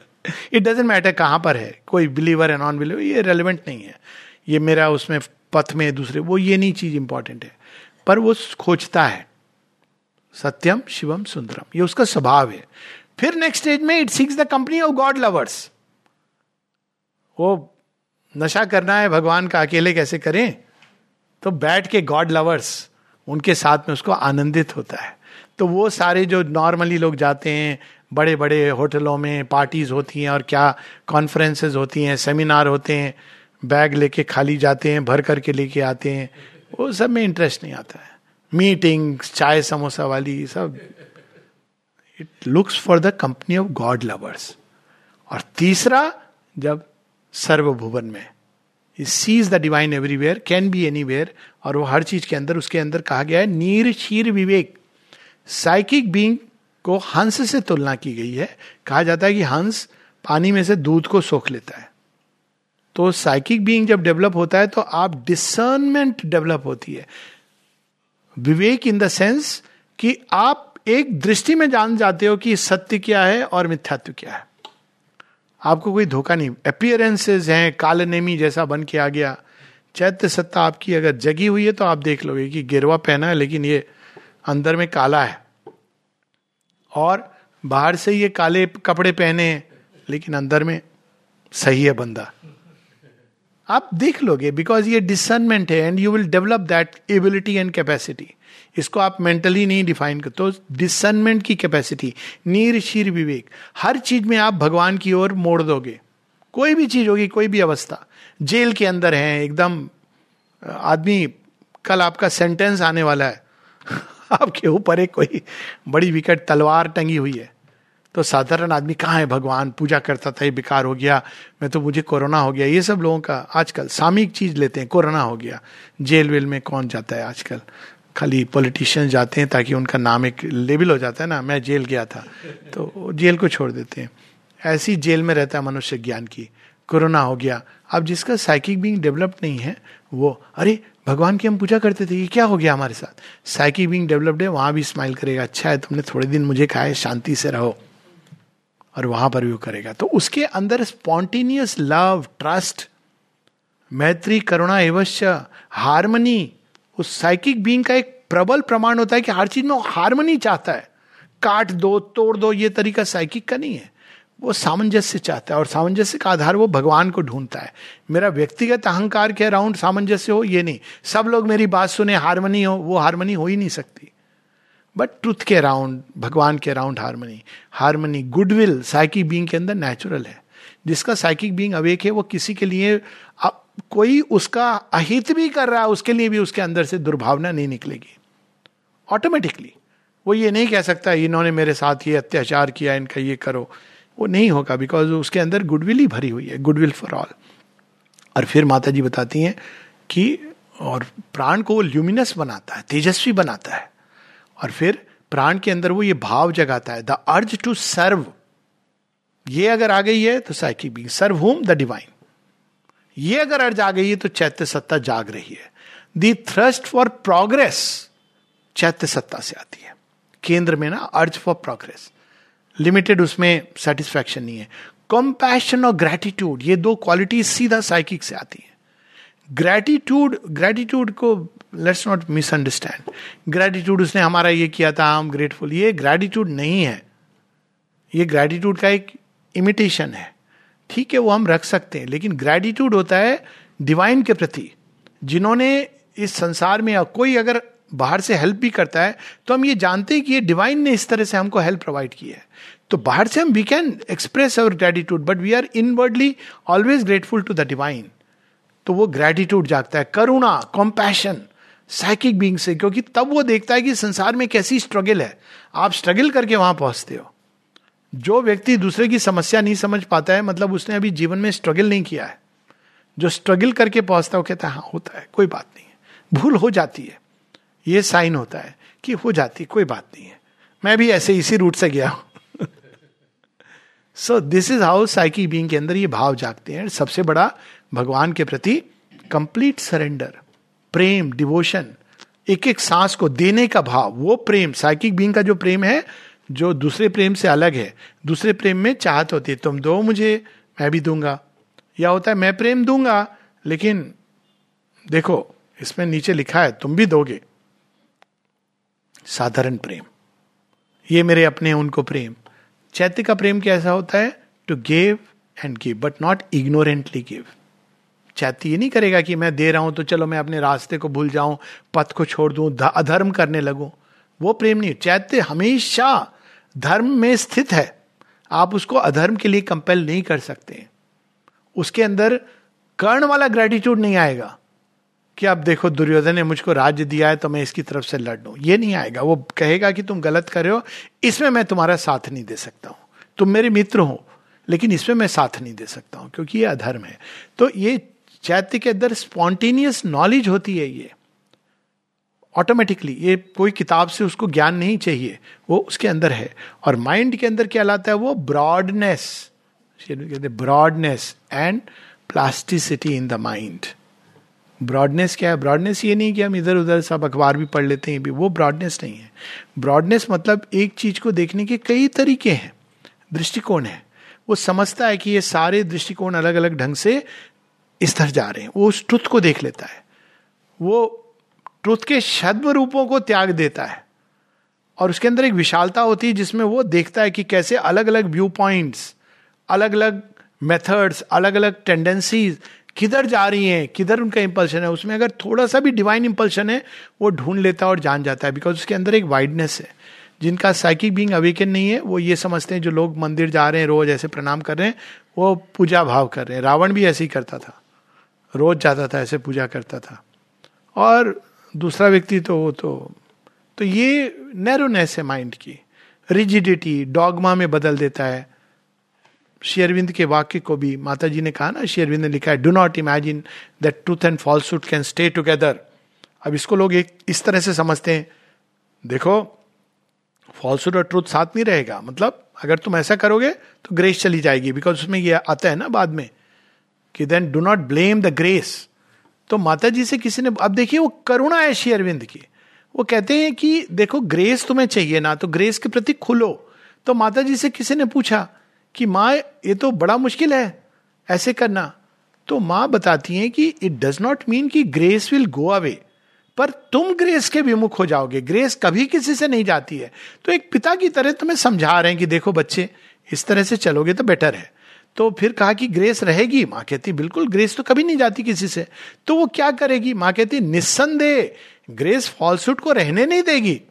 इट डजेंट मैटर कहाँ पर है, कोई बिलीवर है नॉन बिलीवर ये रेलिवेंट नहीं है। ये मेरा उसमें पथ में दूसरे, वो ये नहीं चीज़ इंपॉर्टेंट है। पर वो खोजता है। सत्यम शिवम सुंदरम ये उसका स्वभाव है। फिर नेक्स्ट स्टेज में it seeks the company of God lovers वो नशा करना है, भगवान का अकेले कैसे करें? तो बैठ के गॉड लवर्स उनके साथ में उसको आनंदित होता है। तो वो सारे जो नॉर्मली लोग जाते हैं बड़े बड़े होटलों में पार्टीज़ होती हैं और क्या कॉन्फ्रेंसेज होती हैं सेमिनार होते हैं बैग लेके खाली जाते हैं, भर करके लेके आते हैं, वो सब में इंटरेस्ट नहीं आता है। मीटिंग चाय समोसा वाली, सब। It looks for the company of God lovers और तीसरा, जब सर्वभुवन में sees the Divine everywhere can be anywhere और वो हर चीज़ के अंदर, उसके अंदर कहा गया है, नीर शीर विवेक। साइकिक बींग को हंस से तुलना की गई है। कहा जाता है कि हंस पानी में से दूध को सोख लेता है। तो साइकिक बीइंग जब डेवलप होता है तो आप डिसर्नमेंट डेवलप होती है। विवेक इन द सेंस कि आप एक दृष्टि में जान जाते हो कि सत्य क्या है और मिथ्यात्व क्या है। आपको कोई धोखा नहीं। अपियरेंसेज हैं, कालनेमी जैसा बन के आ गया। चैत्य सत्ता आपकी अगर जगी हुई है तो आप देख लोगे कि गिरवा पहना है, लेकिन ये अंदर में काला है। और बाहर से ये काले कपड़े पहने हैं लेकिन अंदर में सही है बंदा। आप देख लोगे बिकॉज़ ये डिसर्नमेंट है and you will develop that ability and capacity इसको आप मेंटली नहीं डिफाइन कर तो डिसनमेंट की कैपेसिटी नीर, शीर, विवेक, हर चीज़ में आप भगवान की ओर मोड़ दोगे। कोई भी चीज़ होगी, कोई भी अवस्था, जेल के अंदर है, एकदम आदमी, कल आपका सेंटेंस आने वाला है। आपके ऊपर एक कोई बड़ी विकट तलवार टंगी हुई है। तो साधारण आदमी कहाँ है भगवान? पूजा करता था, ये बेकार हो गया, मैं तो मुझे कोरोना हो गया। ये सब लोगों का आजकल सामयिक चीज़ लेते हैं, कोरोना हो गया। जेल वेल में कौन जाता है आजकल? खाली पॉलिटिशियंस जाते हैं ताकि उनका नाम एक लेबल हो जाता है ना, मैं जेल गया था तो जेल को छोड़ देते हैं। ऐसी जेल में रहता है मनुष्य ज्ञान की। कोरोना हो गया। अब जिसका साइकिक बींग डेवलप नहीं है, वो, अरे, भगवान की हम पूजा करते थे, ये क्या हो गया हमारे साथ? साइकिक बींग डेवलप्ड है, वहाँ भी स्माइल करेगा अच्छा है, तुमने थोड़े दिन मुझे कहा है, शांति से रहो। और वहाँ पर भी वो करेगा। तो उसके अंदर स्पॉन्टेनियस लव ट्रस्ट मैत्री, करुणा एवश्य हारमनी उस साइकिक बींग का एक प्रबल प्रमाण होता है कि हर चीज़ में हारमनी चाहता है। काट दो, तोड़ दो, ये तरीका साइकिक का नहीं है। वो सामंजस्य चाहता है और सामंजस्य का आधार वो भगवान को ढूंढता है। मेरा व्यक्तिगत अहंकार के अराउंड सामंजस्य हो, ये नहीं। सब लोग मेरी बात सुने हारमनी हो, वो हारमनी हो ही नहीं सकती। बट ट्रुथ के अराउंड भगवान के around harmony harmony goodwill psychic being के अंदर नेचुरल है. जिसका साइकिक बींग अवेक है, वो किसी के लिए कोई उसका अहित भी कर रहा है उसके लिए भी उसके अंदर से दुर्भावना नहीं निकलेगी. ऑटोमेटिकली वो ये नहीं कह सकता, इन्होंने मेरे साथ ये अत्याचार किया, इनका ये करो. वो नहीं होगा बिकॉज़ उसके अंदर गुडविल ही भरी हुई है गुडविल फॉर ऑल और फिर माता जी बताती हैं कि, और प्राण को वो ल्यूमिनस बनाता है, तेजस्वी बनाता है. और फिर प्राण के अंदर वो ये भाव जगाता है द अर्ज़ टू सर्व ये अगर आ गई है तो psychic being serve home the divine ये अगर अर्ज़ आ गई है तो चैत्य सत्ता जाग रही है। दी थ्रस्ट फॉर प्रोग्रेस चैत्य सत्ता से आती है। केंद्र में ना अर्ज़ फॉर प्रोग्रेस लिमिटेड उसमें सेटिस्फैक्शन नहीं है। कंपैशन और ग्रेटिट्यूड ये दो क्वालिटी सीधा साइकिक से आती है। ग्रेटिट्यूड ग्रेटिट्यूड को लेट्स नॉट मिसअंडरस्टैंड ग्रेटिट्यूड उसने हमारा ये किया था एम ग्रेटफुल ये ग्रेटिट्यूड नहीं है. ये ग्रेटिट्यूड का एक इमिटेशन है. ठीक है, वो हम रख सकते हैं, लेकिन ग्रेटिट्यूड होता है डिवाइन के प्रति. जिन्होंने इस संसार में कोई अगर बाहर से हेल्प भी करता है तो हम ये जानते हैं कि ये डिवाइन ने इस तरह से हमको हेल्प प्रोवाइड की है. तो बाहर से हम we can express our gratitude but we are inwardly always grateful to the Divine तो वो ग्रेटिट्यूड जागता है, करुणा कॉम्पैशन साइकिक बींग से, क्योंकि तब वो देखता है कि संसार में कैसी स्ट्रगल है। आप स्ट्रगल करके वहाँ पहुँचते हो। जो व्यक्ति दूसरे की समस्या नहीं समझ पाता है मतलब उसने अभी जीवन में स्ट्रगल नहीं किया है। जो स्ट्रगल करके पहुँचता है, वो कहता है हाँ होता है, कोई बात नहीं है। भूल हो जाती है। ये साइन होता है कि हो जाती है, कोई बात नहीं है। मैं भी ऐसे इसी रूट से गया हूँ। So this is how psyche being के अंदर ये भाव जागते हैं। सबसे बड़ा भगवान के प्रति कंप्लीट सरेंडर प्रेम डिवोशन एक एक सांस को देने का भाव, वो प्रेम साइकिक बींग का जो प्रेम है, जो दूसरे प्रेम से अलग है, दूसरे प्रेम में चाहत होती है, तुम दो मुझे, मैं भी दूँगा। या होता है, मैं प्रेम दूँगा, लेकिन देखो, इसमें नीचे लिखा है, तुम भी दोगे। साधारण प्रेम। ये मेरे अपने उनको प्रेम। चैत्य का प्रेम कैसा होता है? To give and give but not ignorantly give चैत्य ये नहीं करेगा कि मैं दे रहा हूँ तो चलो मैं अपने रास्ते को भूल जाऊँ, पथ को छोड़ दूँ अधर्म करने लगूं। वो प्रेम नहीं चैत्य हमेशा धर्म में स्थित है। आप उसको अधर्म के लिए कंपेल नहीं कर सकते। उसके अंदर कर्ण वाला ग्रेटिट्यूड नहीं आएगा कि आप देखो दुर्योधन ने मुझको राज्य दिया है तो मैं इसकी तरफ़ से लड़ लू। ये नहीं आएगा। वो कहेगा कि तुम गलत कर रहे हो, इसमें मैं तुम्हारा साथ नहीं दे सकता हूँ। तुम मेरे मित्र हो, लेकिन इसमें मैं साथ नहीं दे सकता हूँ, क्योंकि ये अधर्म है। तो ये चैत्य के अंदर स्पॉन्टेनियस नॉलेज होती है ये। ऑटोमेटिकली ये कोई किताब से उसको ज्ञान नहीं चाहिए, वो उसके अंदर है। और माइंड के अंदर क्या लाता है वो? ब्रॉडनेस कहते broadness and plasticity in the mind broadness क्या है? ब्रॉडनेस ये नहीं कि हम इधर उधर सब अखबार भी पढ़ लेते हैं भी, वो ब्रॉडनेस नहीं है। ब्रॉडनेस मतलब एक चीज़ को देखने के कई तरीके हैं, दृष्टिकोण है। वो समझता है कि ये सारे दृष्टिकोण अलग अलग ढंग से इस तरह जा रहे हैं। वो उस ट्रुथ को देख लेता है। वो ट्रुथ के शब्द रूपों को त्याग देता है। और उसके अंदर एक विशालता होती है जिसमें वो देखता है कि कैसे अलग अलग व्यू पॉइंट्स अलग अलग मेथड्स अलग अलग टेंडेंसीज किधर जा रही हैं, किधर उनका इंपल्शन है। उसमें अगर थोड़ा सा भी डिवाइन इंपल्शन है, वो ढूंढ लेता है और जान जाता है। बिकॉज़ उसके अंदर एक वाइडनेस है। जिनका साइकिक बींग अवेकन नहीं है, वो ये समझते हैं, जो लोग मंदिर जा रहे हैं, रोज ऐसे प्रणाम कर रहे हैं, वो पूजा भाव कर रहे हैं। रावण भी ऐसे ही करता था। रोज जाता था, ऐसे पूजा करता था। और दूसरा व्यक्ति तो वो तो तो ये नैरोनेस है माइंड की। रिजिडिटी डॉगमा में बदल देता है। शेयरविंद के वाक्य को भी माता जी ने कहा ना शेयरविंद ने लिखा है do not imagine that truth and falsehood can stay together अब इसको लोग एक, इस तरह से समझते हैं। देखो फॉल्सूट और ट्रूथ साथ नहीं रहेगा। मतलब अगर तुम ऐसा करोगे तो ग्रेस चली जाएगी बिकॉज़ उसमें ये आता है ना बाद में। कि then do not blame the grace तो माता जी से किसी ने, अब देखिए वो करुणा है श्री अरविंद की। वो कहते हैं कि देखो ग्रेस तुम्हें चाहिए ना तो ग्रेस के प्रति खुलो। तो माता जी से किसी ने पूछा कि माँ, ये तो बड़ा मुश्किल है, ऐसे करना। तो माँ बताती हैं कि इट डज नॉट मीन कि ग्रेस विल गो अवे पर तुम ग्रेस के विमुख हो जाओगे। ग्रेस कभी किसी से नहीं जाती है। तो एक पिता की तरह तुम्हें समझा रहे हैं कि देखो बच्चे, इस तरह से चलोगे तो बेटर है। तो फिर कहा कि ग्रेस रहेगी? माँ कहती, बिल्कुल ग्रेस तो कभी नहीं जाती किसी से। तो वो क्या करेगी? माँ कहती, निस्संदेह ग्रेस फॉल्सूट को रहने नहीं देगी।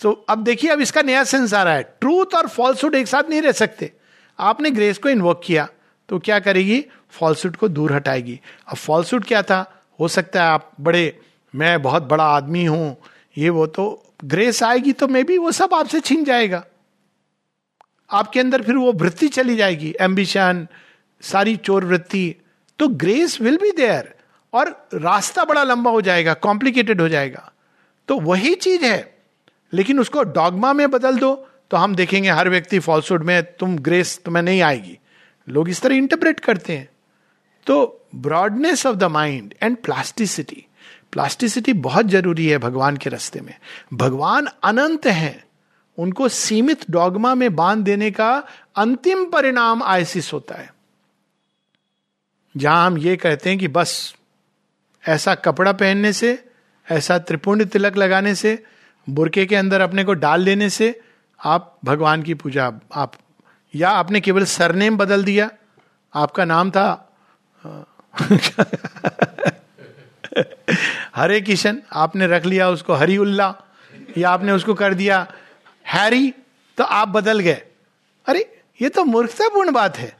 तो अब देखिए, अब इसका नया सेंस आ रहा है। ट्रूथ और फॉल्सूट एक साथ नहीं रह सकते। आपने ग्रेस को इन्वोक किया तो क्या करेगी? फॉल्सूट को दूर हटाएगी। अब फॉल्सूट क्या था? हो सकता है आप बड़े, मैं बहुत बड़ा आदमी हूँ, ये वो तो ग्रेस आएगी तो मे बी वो सब आपसे छीन जाएगा। आपके अंदर फिर वो वृत्ति चली जाएगी एम्बिशन सारी चोर वृत्ति। तो ग्रेस विल बी देयर और रास्ता बड़ा लंबा हो जाएगा कॉम्प्लिकेटेड हो जाएगा। तो वही चीज़ है। लेकिन उसको डॉगमा में बदल दो तो हम देखेंगे हर व्यक्ति फॉल्सुड में, तुम ग्रेस तुम्हें नहीं आएगी। लोग इस तरह इंटरप्रेट करते हैं। तो broadness of the mind and plasticity plasticity बहुत ज़रूरी है भगवान के रास्ते में। भगवान अनंत हैं। उनको सीमित डॉगमा में बाँध देने का अंतिम परिणाम आयसिस होता है। जहाँ हम ये कहते हैं कि बस, ऐसा कपड़ा पहनने से, ऐसा त्रिपुंड तिलक लगाने से, बुरके के अंदर अपने को डाल लेने से आप भगवान की पूजा, आप, या आपने केवल सरनेम बदल दिया। आपका नाम था हरे किशन, आपने रख लिया उसको हरी उल्ला या आपने उसको कर दिया हैरी तो आप बदल गए। अरे, ये तो मूर्खतापूर्ण बात है।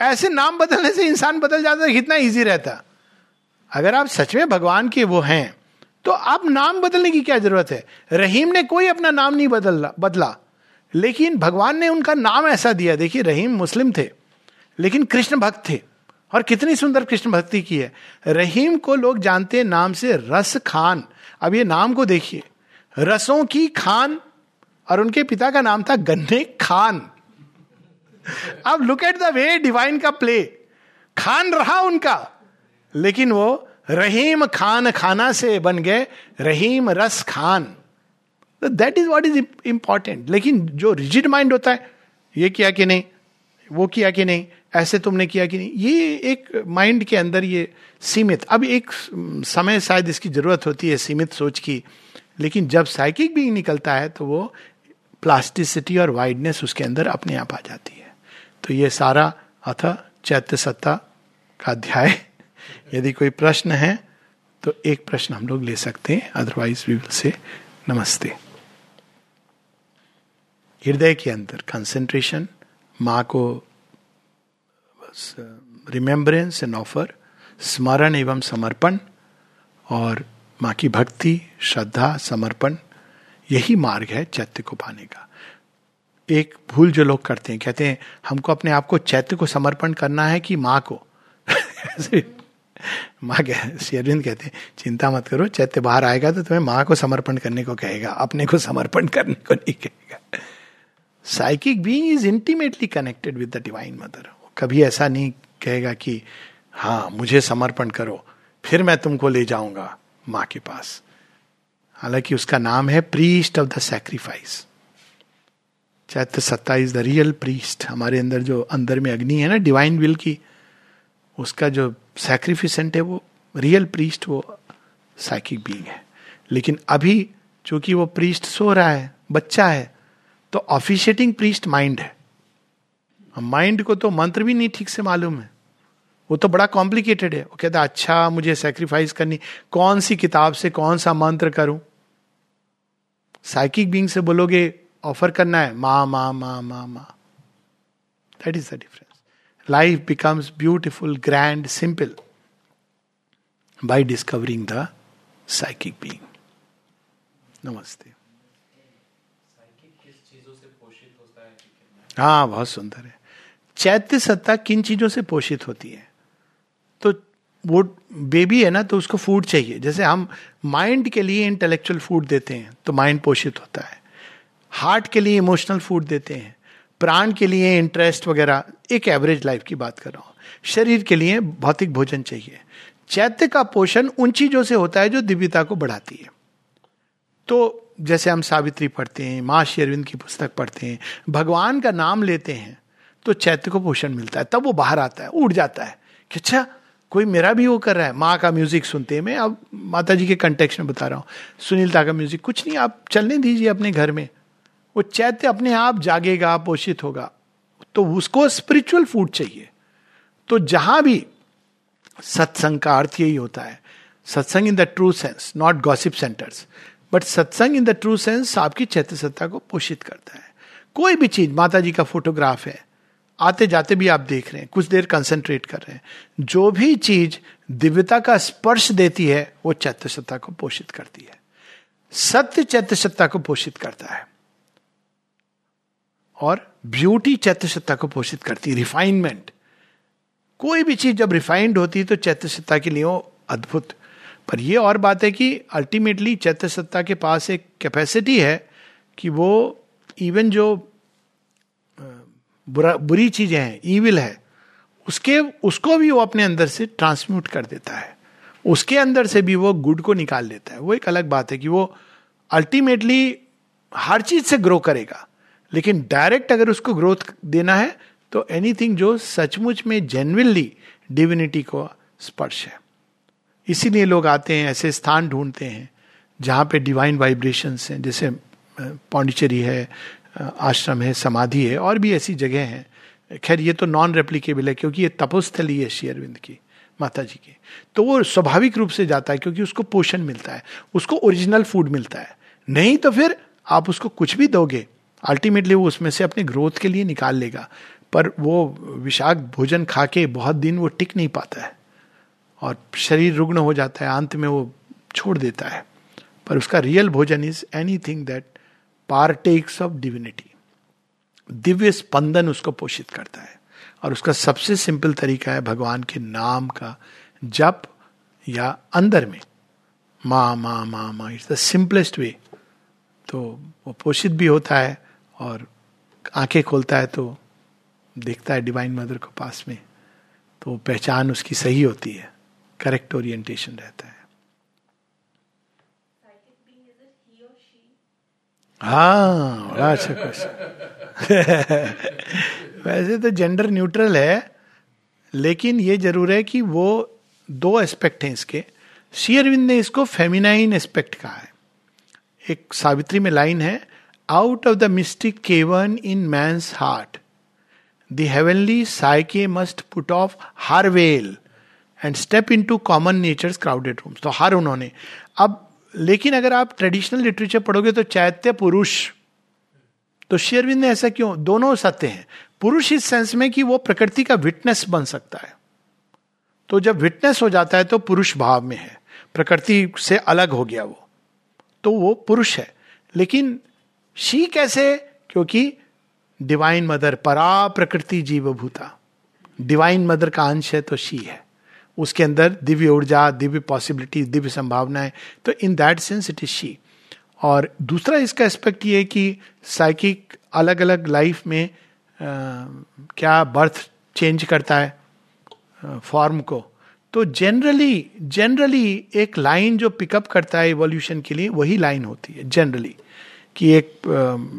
ऐसे नाम बदलने से इंसान बदल जाता है, कितना इजी रहता। अगर आप सच में भगवान के वो हैं तो आप नाम बदलने की क्या ज़रूरत है? रहीम ने कोई अपना नाम नहीं बदला बदला। लेकिन भगवान ने उनका नाम ऐसा दिया। देखिए, रहीम मुस्लिम थे, लेकिन कृष्ण भक्त थे। और कितनी सुंदर कृष्ण भक्ति की है। रहीम को लोग जानते हैं नाम से रस खान अब ये नाम को देखिए। रसों की खान और उनके पिता का नाम था गन्ने खान। अब look at the way Divine का प्ले खान रहा उनका, लेकिन वो रहीम खान खाना से बन गए, Rahim Raskhan. That is what is important लेकिन जो रिजिड माइंड होता है, ये किया कि नहीं, वो किया कि नहीं, ऐसे तुमने किया कि नहीं, ये एक माइंड के अंदर ये सीमित। अब एक समय शायद इसकी ज़रूरत होती है सीमित सोच की, लेकिन जब साइकिक भी निकलता है तो वो प्लास्टिसिटी और वाइडनेस उसके अंदर अपने आप आ जाती है। तो ये सारा अथ चैत्य सत्ता का अध्याय। यदि कोई प्रश्न है तो एक प्रश्न हम लोग ले सकते हैं। अदरवाइज़ वी विल से नमस्ते। हृदय के अंदर कंसेंट्रेशन माँ को रिमेम्बरेंस एंड ऑफ़र स्मरण एवं समर्पण, और माँ की भक्ति, श्रद्धा, समर्पण यही मार्ग है चैत्य को पाने का। एक भूल जो लोग करते हैं, कहते हैं, हमको अपने आप को चैत्य को समर्पण करना है कि माँ को? माँ कह शेरविंद कहते हैं, चिंता मत करो, चैत्य बाहर आएगा तो तुम्हें माँ को समर्पण करने को कहेगा, अपने को समर्पण करने को नहीं कहेगा। Psychic being is intimately connected with the Divine Mother कभी ऐसा नहीं कहेगा कि हाँ मुझे समर्पण करो, फिर मैं तुमको ले जाऊँगा माँ के पास। हालाँकि उसका नाम है प्रीस्ट ऑफ़ द सेक्रीफाइस। चैत्य सत्ता इज़ द रियल प्रीस्ट। हमारे अंदर जो अंदर में अग्नि है ना, डिवाइन विल की, उसका जो सैक्रिफिसेंट है वो, रियल प्रीस्ट वो साइकिक बीइंग है। लेकिन अभी चूँकि वो प्रीस्ट सो रहा है, बच्चा है तो ऑफिशिएटिंग प्रीस्ट माइंड है। माइंड को तो मंत्र भी नहीं ठीक से मालूम है। वो तो बड़ा कॉम्प्लिकेटेड है। वो कहता अच्छा मुझे सेक्रीफाइस करनी, कौन सी किताब से कौन सा मंत्र करूँ? साइकिक बींग से बोलोगे ऑफ़र करना है? मा मा मा मा मा. That is the difference life becomes beautiful grand simple by discovering the psychic being नमस्ते। हाँ बहुत सुंदर है। चैत्य सत्ता किन चीज़ों से पोषित होती है? वो बेबी है ना तो उसको फ़ूड चाहिए। जैसे हम माइंड के लिए इंटेलेक्चुअल फ़ूड देते हैं तो माइंड पोषित होता है। हार्ट के लिए इमोशनल फ़ूड देते हैं। प्राण के लिए इंटरेस्ट वगैरह, एक एवरेज लाइफ की बात कर रहा हूँ। शरीर के लिए भौतिक भोजन चाहिए। चैत्य का पोषण उन चीज़ों से होता है जो दिव्यता को बढ़ाती है। तो जैसे हम सावित्री पढ़ते हैं, माँ शेरविंद की पुस्तक पढ़ते हैं, भगवान का नाम लेते हैं तो चैत्य को पोषण मिलता है। तब वो बाहर आता है, उड़ जाता है कि अच्छा कोई मेरा भी वो कर रहा है, माँ का म्यूज़िक सुनते मैं अब माता जी के कंटेक्स में बता रहा हूँ। सुनीलता का म्यूज़िक कुछ नहीं, आप चलने दीजिए अपने घर में। वो चैत्य अपने आप जागेगा, पोषित होगा। तो उसको स्पिरिचुअल फ़ूड चाहिए। तो जहाँ भी सत्संग का अर्थ यही होता है। सत्संग in the true sense not gossip centres but सत्संग इन द ट्रू सेंस आपकी चैत्य सत्ता को पोषित करता है। कोई भी चीज़ माता जी का फोटोग्राफ है आते जाते भी आप देख रहे हैं, कुछ देर कंसंट्रेट कर रहे हैं। जो भी चीज़ दिव्यता का स्पर्श देती है, वो चैत्य सत्ता को पोषित करती है। सत्य चैत्य सत्ता को पोषित करता है। और ब्यूटी चैत्य सत्ता को पोषित करती है रिफाइनमेंट कोई भी चीज़ जब रिफाइंड होती है तो चैत्य सत्ता के लिए अद्भुत। पर यह और बात है कि अल्टीमेटली चैत्य सत्ता के पास एक कैपेसिटी है कि वो इवन जो बुरा, बुरी चीज़ें हैं ईविल है, उसके, उसको भी वो अपने अंदर से ट्रांसम्यूट कर देता है। उसके अंदर से भी वो गुड को निकाल लेता है। वो एक अलग बात है कि वो अल्टीमेटली हर चीज़ से ग्रो करेगा। लेकिन डायरेक्ट अगर उसको ग्रोथ देना है तो एनीथिंग जो सचमुच में जेनविनली डिविनिटी को स्पर्श है। इसीलिए लोग आते हैं, ऐसे स्थान ढूंढते हैं, जहाँ पे डिवाइन वाइब्रेशंस हैं, जैसे पौंडिचेरी है आश्रम है, समाधि है, और भी ऐसी जगह हैं। खैर, ये तो नॉन रेप्लीकेबल है, क्योंकि ये तपोस्थली है श्री अरविंद की माता जी की। तो वो स्वाभाविक रूप से जाता है, क्योंकि उसको पोषण मिलता है, उसको ओरिजिनल फ़ूड मिलता है। नहीं तो फिर आप उसको कुछ भी दोगे अल्टीमेटली वो उसमें से अपने ग्रोथ के लिए निकाल लेगा। पर वो विषाक्त भोजन खा के बहुत दिन वो टिक नहीं पाता है, और शरीर रुग्ण हो जाता है, अंत में वो छोड़ देता है। पर उसका रियल भोजन is anything that partakes of divinity. Divya स्पंदन उसको पोषित करता है। और उसका सबसे सिंपल तरीका है भगवान के नाम का जप या अंदर में। मा मा मा मा, इट्स द सिंपलेस्ट वे। तो वो पोषित भी होता है और आँखें खोलता है तो देखता है डिवाइन मदर को पास में। तो पहचान उसकी सही होती है। करेक्ट ओरिएंटेशन रहता है। हाँ अच्छा क्वेश्चन वैसे तो जेंडर न्यूट्रल है, लेकिन ये ज़रूर है कि वो दो एस्पेक्ट हैं इसके। शेयरविंद ने इसको फेमिनाइन एस्पेक्ट कहा है। एक सावित्री में लाइन है out of the mystic cavern in my heart the heavenly psyche must put off her veil and step into common nature crowded rooms तो हर उन्होंने। अब लेकिन अगर आप ट्रेडिशनल लिटरेचर पढ़ोगे तो चैत्य पुरुष। तो शेरविंद ने ऐसा क्यों? दोनों सत्य हैं। पुरुष इस सेंस में कि वो प्रकृति का विटनेस बन सकता है। तो जब विटनेस हो जाता है तो पुरुष भाव में है। प्रकृति से अलग हो गया वो। तो वो पुरुष है। लेकिन शी कैसे? क्योंकि डिवाइन मदर परा प्रकृति जीव भूता डिवाइन मदर का अंश है तो शी है। उसके अंदर दिव्य ऊर्जा दिव्य पॉसिबिलिटी दिव्य संभावनाएँ। तो in that sense it is she और दूसरा इसका एस्पेक्ट ये है कि साइकिक अलग अलग लाइफ में आ, क्या बर्थ चेंज करता है फॉर्म को। तो जनरली जनरली एक लाइन जो पिकअप करता है इवोल्यूशन के लिए वही लाइन होती है जनरली कि एक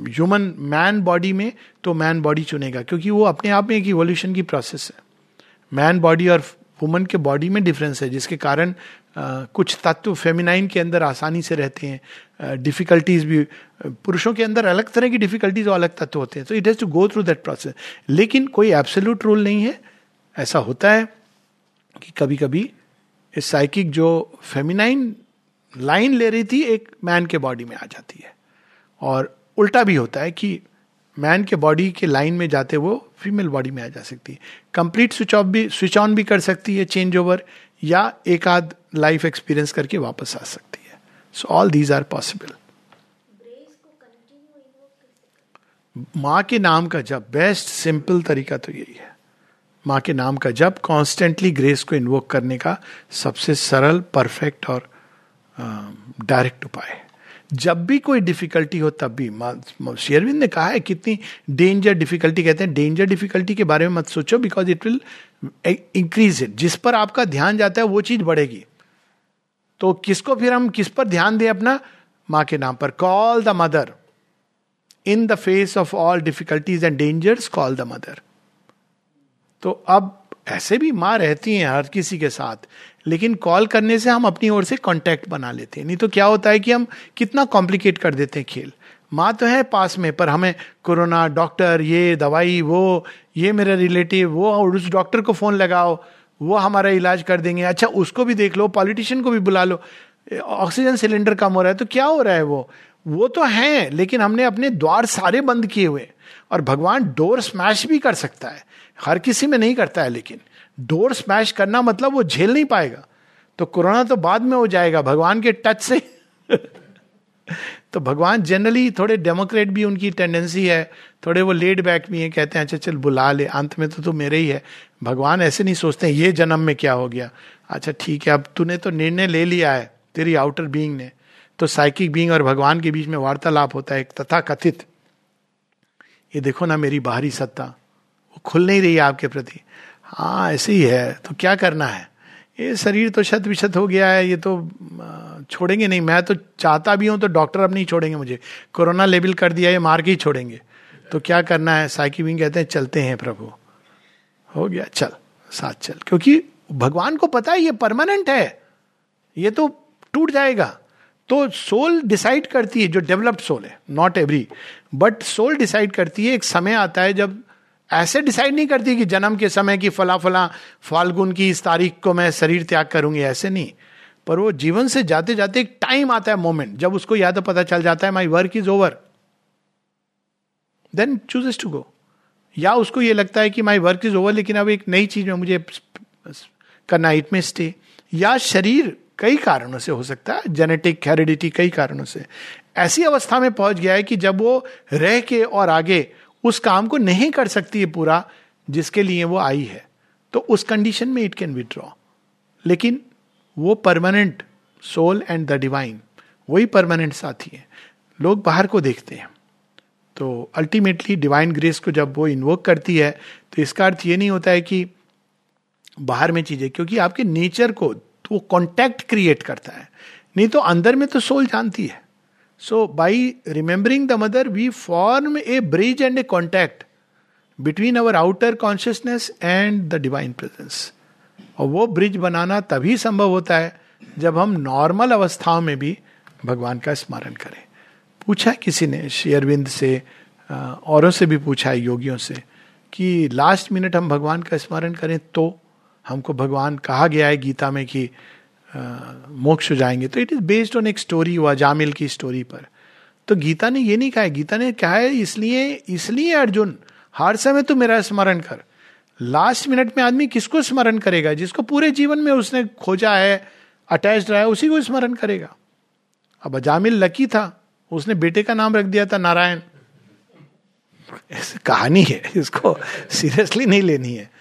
ह्यूमन मैन बॉडी में तो मैन बॉडी चुनेगा क्योंकि वो अपने आप में एक इवोल्यूशन की प्रोसेस है। मैन बॉडी और वुमन के बॉडी में डिफरेंस है, जिसके कारण कुछ तत्व फेमिनाइन के अंदर आसानी से रहते हैं। डिफिकल्टीज भी पुरुषों के अंदर अलग तरह की डिफिकल्टीज और अलग तत्व होते हैं। तो it has to go through that process लेकिन कोई एब्सोल्यूट रूल नहीं है। ऐसा होता है कि कभी कभी साइकिक जो फेमिनाइन लाइन ले रही थी, एक मैन के बॉडी में आ जाती है। और उल्टा भी होता है कि मैन के बॉडी के लाइन में जाते वो फीमेल बॉडी में आ जा सकती है। कंप्लीट स्विच ऑफ़ भी स्विच ऑन भी कर सकती है चेंज ओवर या एक आध लाइफ एक्सपीरियंस करके वापस आ सकती है। So all these are possible माँ के नाम का जब बेस्ट सिंपल तरीका तो यही है। माँ के नाम का जब कॉन्स्टेंटली ग्रेस को इन्वोक करने का सबसे सरल परफेक्ट और डायरेक्ट उपाय है। जब भी कोई डिफिकल्टी हो, तब भी। शेयरविंद ने कहा है, कितनी डेंजर डिफिकल्टी कहते हैं। डेंजर डिफिकल्टी के बारे में मत सोचो because it will increase it जिस पर आपका ध्यान जाता है, वो चीज़ बढ़ेगी। तो किसको फिर हम किस पर ध्यान दें अपना? माँ के नाम पर। Call the Mother in the face of all difficulties and dangers call the Mother तो अब ऐसे भी माँ रहती हैं हर किसी के साथ। लेकिन कॉल करने से हम अपनी ओर से कांटेक्ट बना लेते हैं। नहीं तो क्या होता है कि हम कितना कॉम्प्लिकेट कर देते हैं खेल। माँ तो है पास में, पर हमें कोरोना, डॉक्टर, ये दवाई, वो, ये मेरा रिलेटिव वो, और उस डॉक्टर को फ़ोन लगाओ, वो हमारा इलाज कर देंगे। अच्छा उसको भी देख लो पॉलिटिशियन को भी बुला लो। ऑक्सीजन सिलेंडर कम हो रहा है तो क्या हो रहा है वो? वो तो है, लेकिन हमने अपने द्वार सारे बंद किए हुए और भगवान डोर स्मैश भी कर सकता है। हर किसी में नहीं करता है, लेकिन डोर स्मैश करना मतलब वो झेल नहीं पाएगा। तो कोरोना तो बाद में हो जाएगा, भगवान के टच से। तो भगवान जनरली थोड़े डेमोक्रेट भी उनकी टेंडेंसी है, थोड़े वो लेड बैक भी है, कहते हैं अच्छा चल, बुला ले, अंत में तो तू मेरे ही है। भगवान ऐसे नहीं सोचते ये जन्म में क्या हो गया? अच्छा ठीक है, अब तूने तो निर्णय ले लिया है, तेरी आउटर बीइंग ने। तो साइकिक बीइंग और भगवान के बीच में वार्तालाप होता है, एक तथा कथित ये देखो ना मेरी बाहरी सत्ता, वो खुल नहीं रही आपके प्रति। हाँ ऐसे ही है। तो क्या करना है? ये शरीर तो शत विशत हो गया है, ये तो छोड़ेंगे नहीं। मैं तो चाहता भी हूँ तो डॉक्टर अब नहीं छोड़ेंगे मुझे। कोरोना लेबल कर दिया, ये मार के ही छोड़ेंगे। तो क्या करना है? साइकी विंग कहते हैं, चलते हैं प्रभु। हो गया, चल, साथ चल। क्योंकि भगवान को पता है, ये परमानेंट है। ये तो टूट जाएगा। तो सोल डिसाइड करती है, जो डेवलप्ड सोल है, not every. But soul decide करती है, एक समय आता है जब ऐसे डिसाइड नहीं करती कि जन्म के समय की फला फला फाल्गुन की इस तारीख को मैं शरीर त्याग करूँगी, ऐसे नहीं। पर वो जीवन से जाते जाते एक टाइम आता है मोमेंट जब उसको या तो पता चल जाता है my work is over then chooses to go या उसको ये लगता है कि माई वर्क इज़ ओवर लेकिन अब एक नई चीज़ में मुझे करना इट में स्टे या शरीर कई कारणों से हो सकता है जेनेटिक हेरिडिटी कई कारणों से। ऐसी अवस्था में पहुँच गया है कि जब वो रह के और आगे उस काम को नहीं कर सकती है पूरा, जिसके लिए वो आई है तो उस कंडीशन में इट कैन विड्रॉ लेकिन वो permanent soul and the Divine वही परमानेंट साथी है। लोग बाहर को देखते हैं। तो अल्टीमेटली डिवाइन ग्रेस को जब वो इन्वोक करती है तो इसका अर्थ ये नहीं होता है कि बाहर में चीज़ें, क्योंकि आपके नेचर को तो वो कॉन्टैक्ट क्रिएट करता है। नहीं तो अंदर में तो सोल जानती है। So by remembering the Mother we form a bridge and a contact between our outer consciousness and the Divine presence और वो ब्रिज बनाना तभी संभव होता है जब हम नॉर्मल अवस्थाओं में भी भगवान का स्मरण करें। पूछा है किसी ने शेयरविंद से औरों से भी पूछा है, योगियों से, कि लास्ट मिनट हम भगवान का स्मरण करें तो हमको भगवान कहा गया है गीता में कि मोक्ष जाएँगे। तो इट इज़ बेस्ड ऑन एक स्टोरी हुआ, जामिल की स्टोरी पर। तो गीता ने ये नहीं कहा है। गीता ने कहा है, इसलिए इसलिए अर्जुन, हर समय तू मेरा स्मरण कर। लास्ट मिनट में आदमी किसको स्मरण करेगा? जिसको पूरे जीवन में उसने खोजा है अटैच रहा है, उसी को स्मरण करेगा। अब अजामिल लकी था। उसने बेटे का नाम रख दिया था, नारायण। कहानी है, इसको सीरियसली नहीं लेनी है।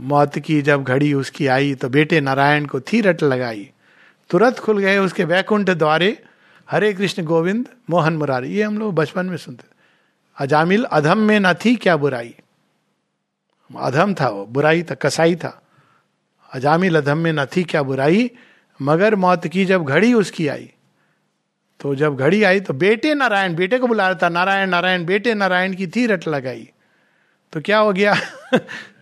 मौत की जब घड़ी उसकी आई तो बेटे नारायण को थी रट लगाई। तुरंत खुल गए उसके वैकुंठ द्वारे, हरे कृष्ण गोविंद, मोहन मुरारी। ये हम लोग बचपन में सुनते अजामिल अधम में न थी क्या बुराई? अधम था वो, बुराई था, कसाई था। अजामिल अधम में न थी क्या बुराई, मगर मौत की जब घड़ी उसकी आई। तो जब घड़ी आई तो बेटे नारायण, बेटे को बुला रहा था, नारायण नारायण, बेटे नारायण की थी रट लगाई। तो क्या हो गया?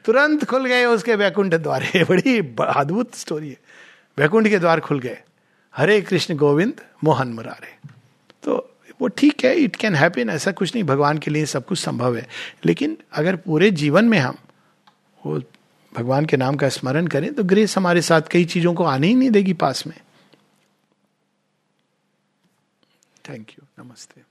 तुरंत खुल गए उसके वैकुंठ द्वारे। बड़ी अद्भुत स्टोरी है। वैकुंठ के द्वार खुल गए। हरे कृष्ण गोविंद, मोहन मुरारे। तो वो ठीक है इट कैन हैपन ऐसा कुछ नहीं, भगवान के लिए सब कुछ संभव है। लेकिन अगर पूरे जीवन में हम वो भगवान के नाम का स्मरण करें तो ग्रेस हमारे साथ कई चीज़ों को आने ही नहीं देगी पास में। थैंक यू नमस्ते।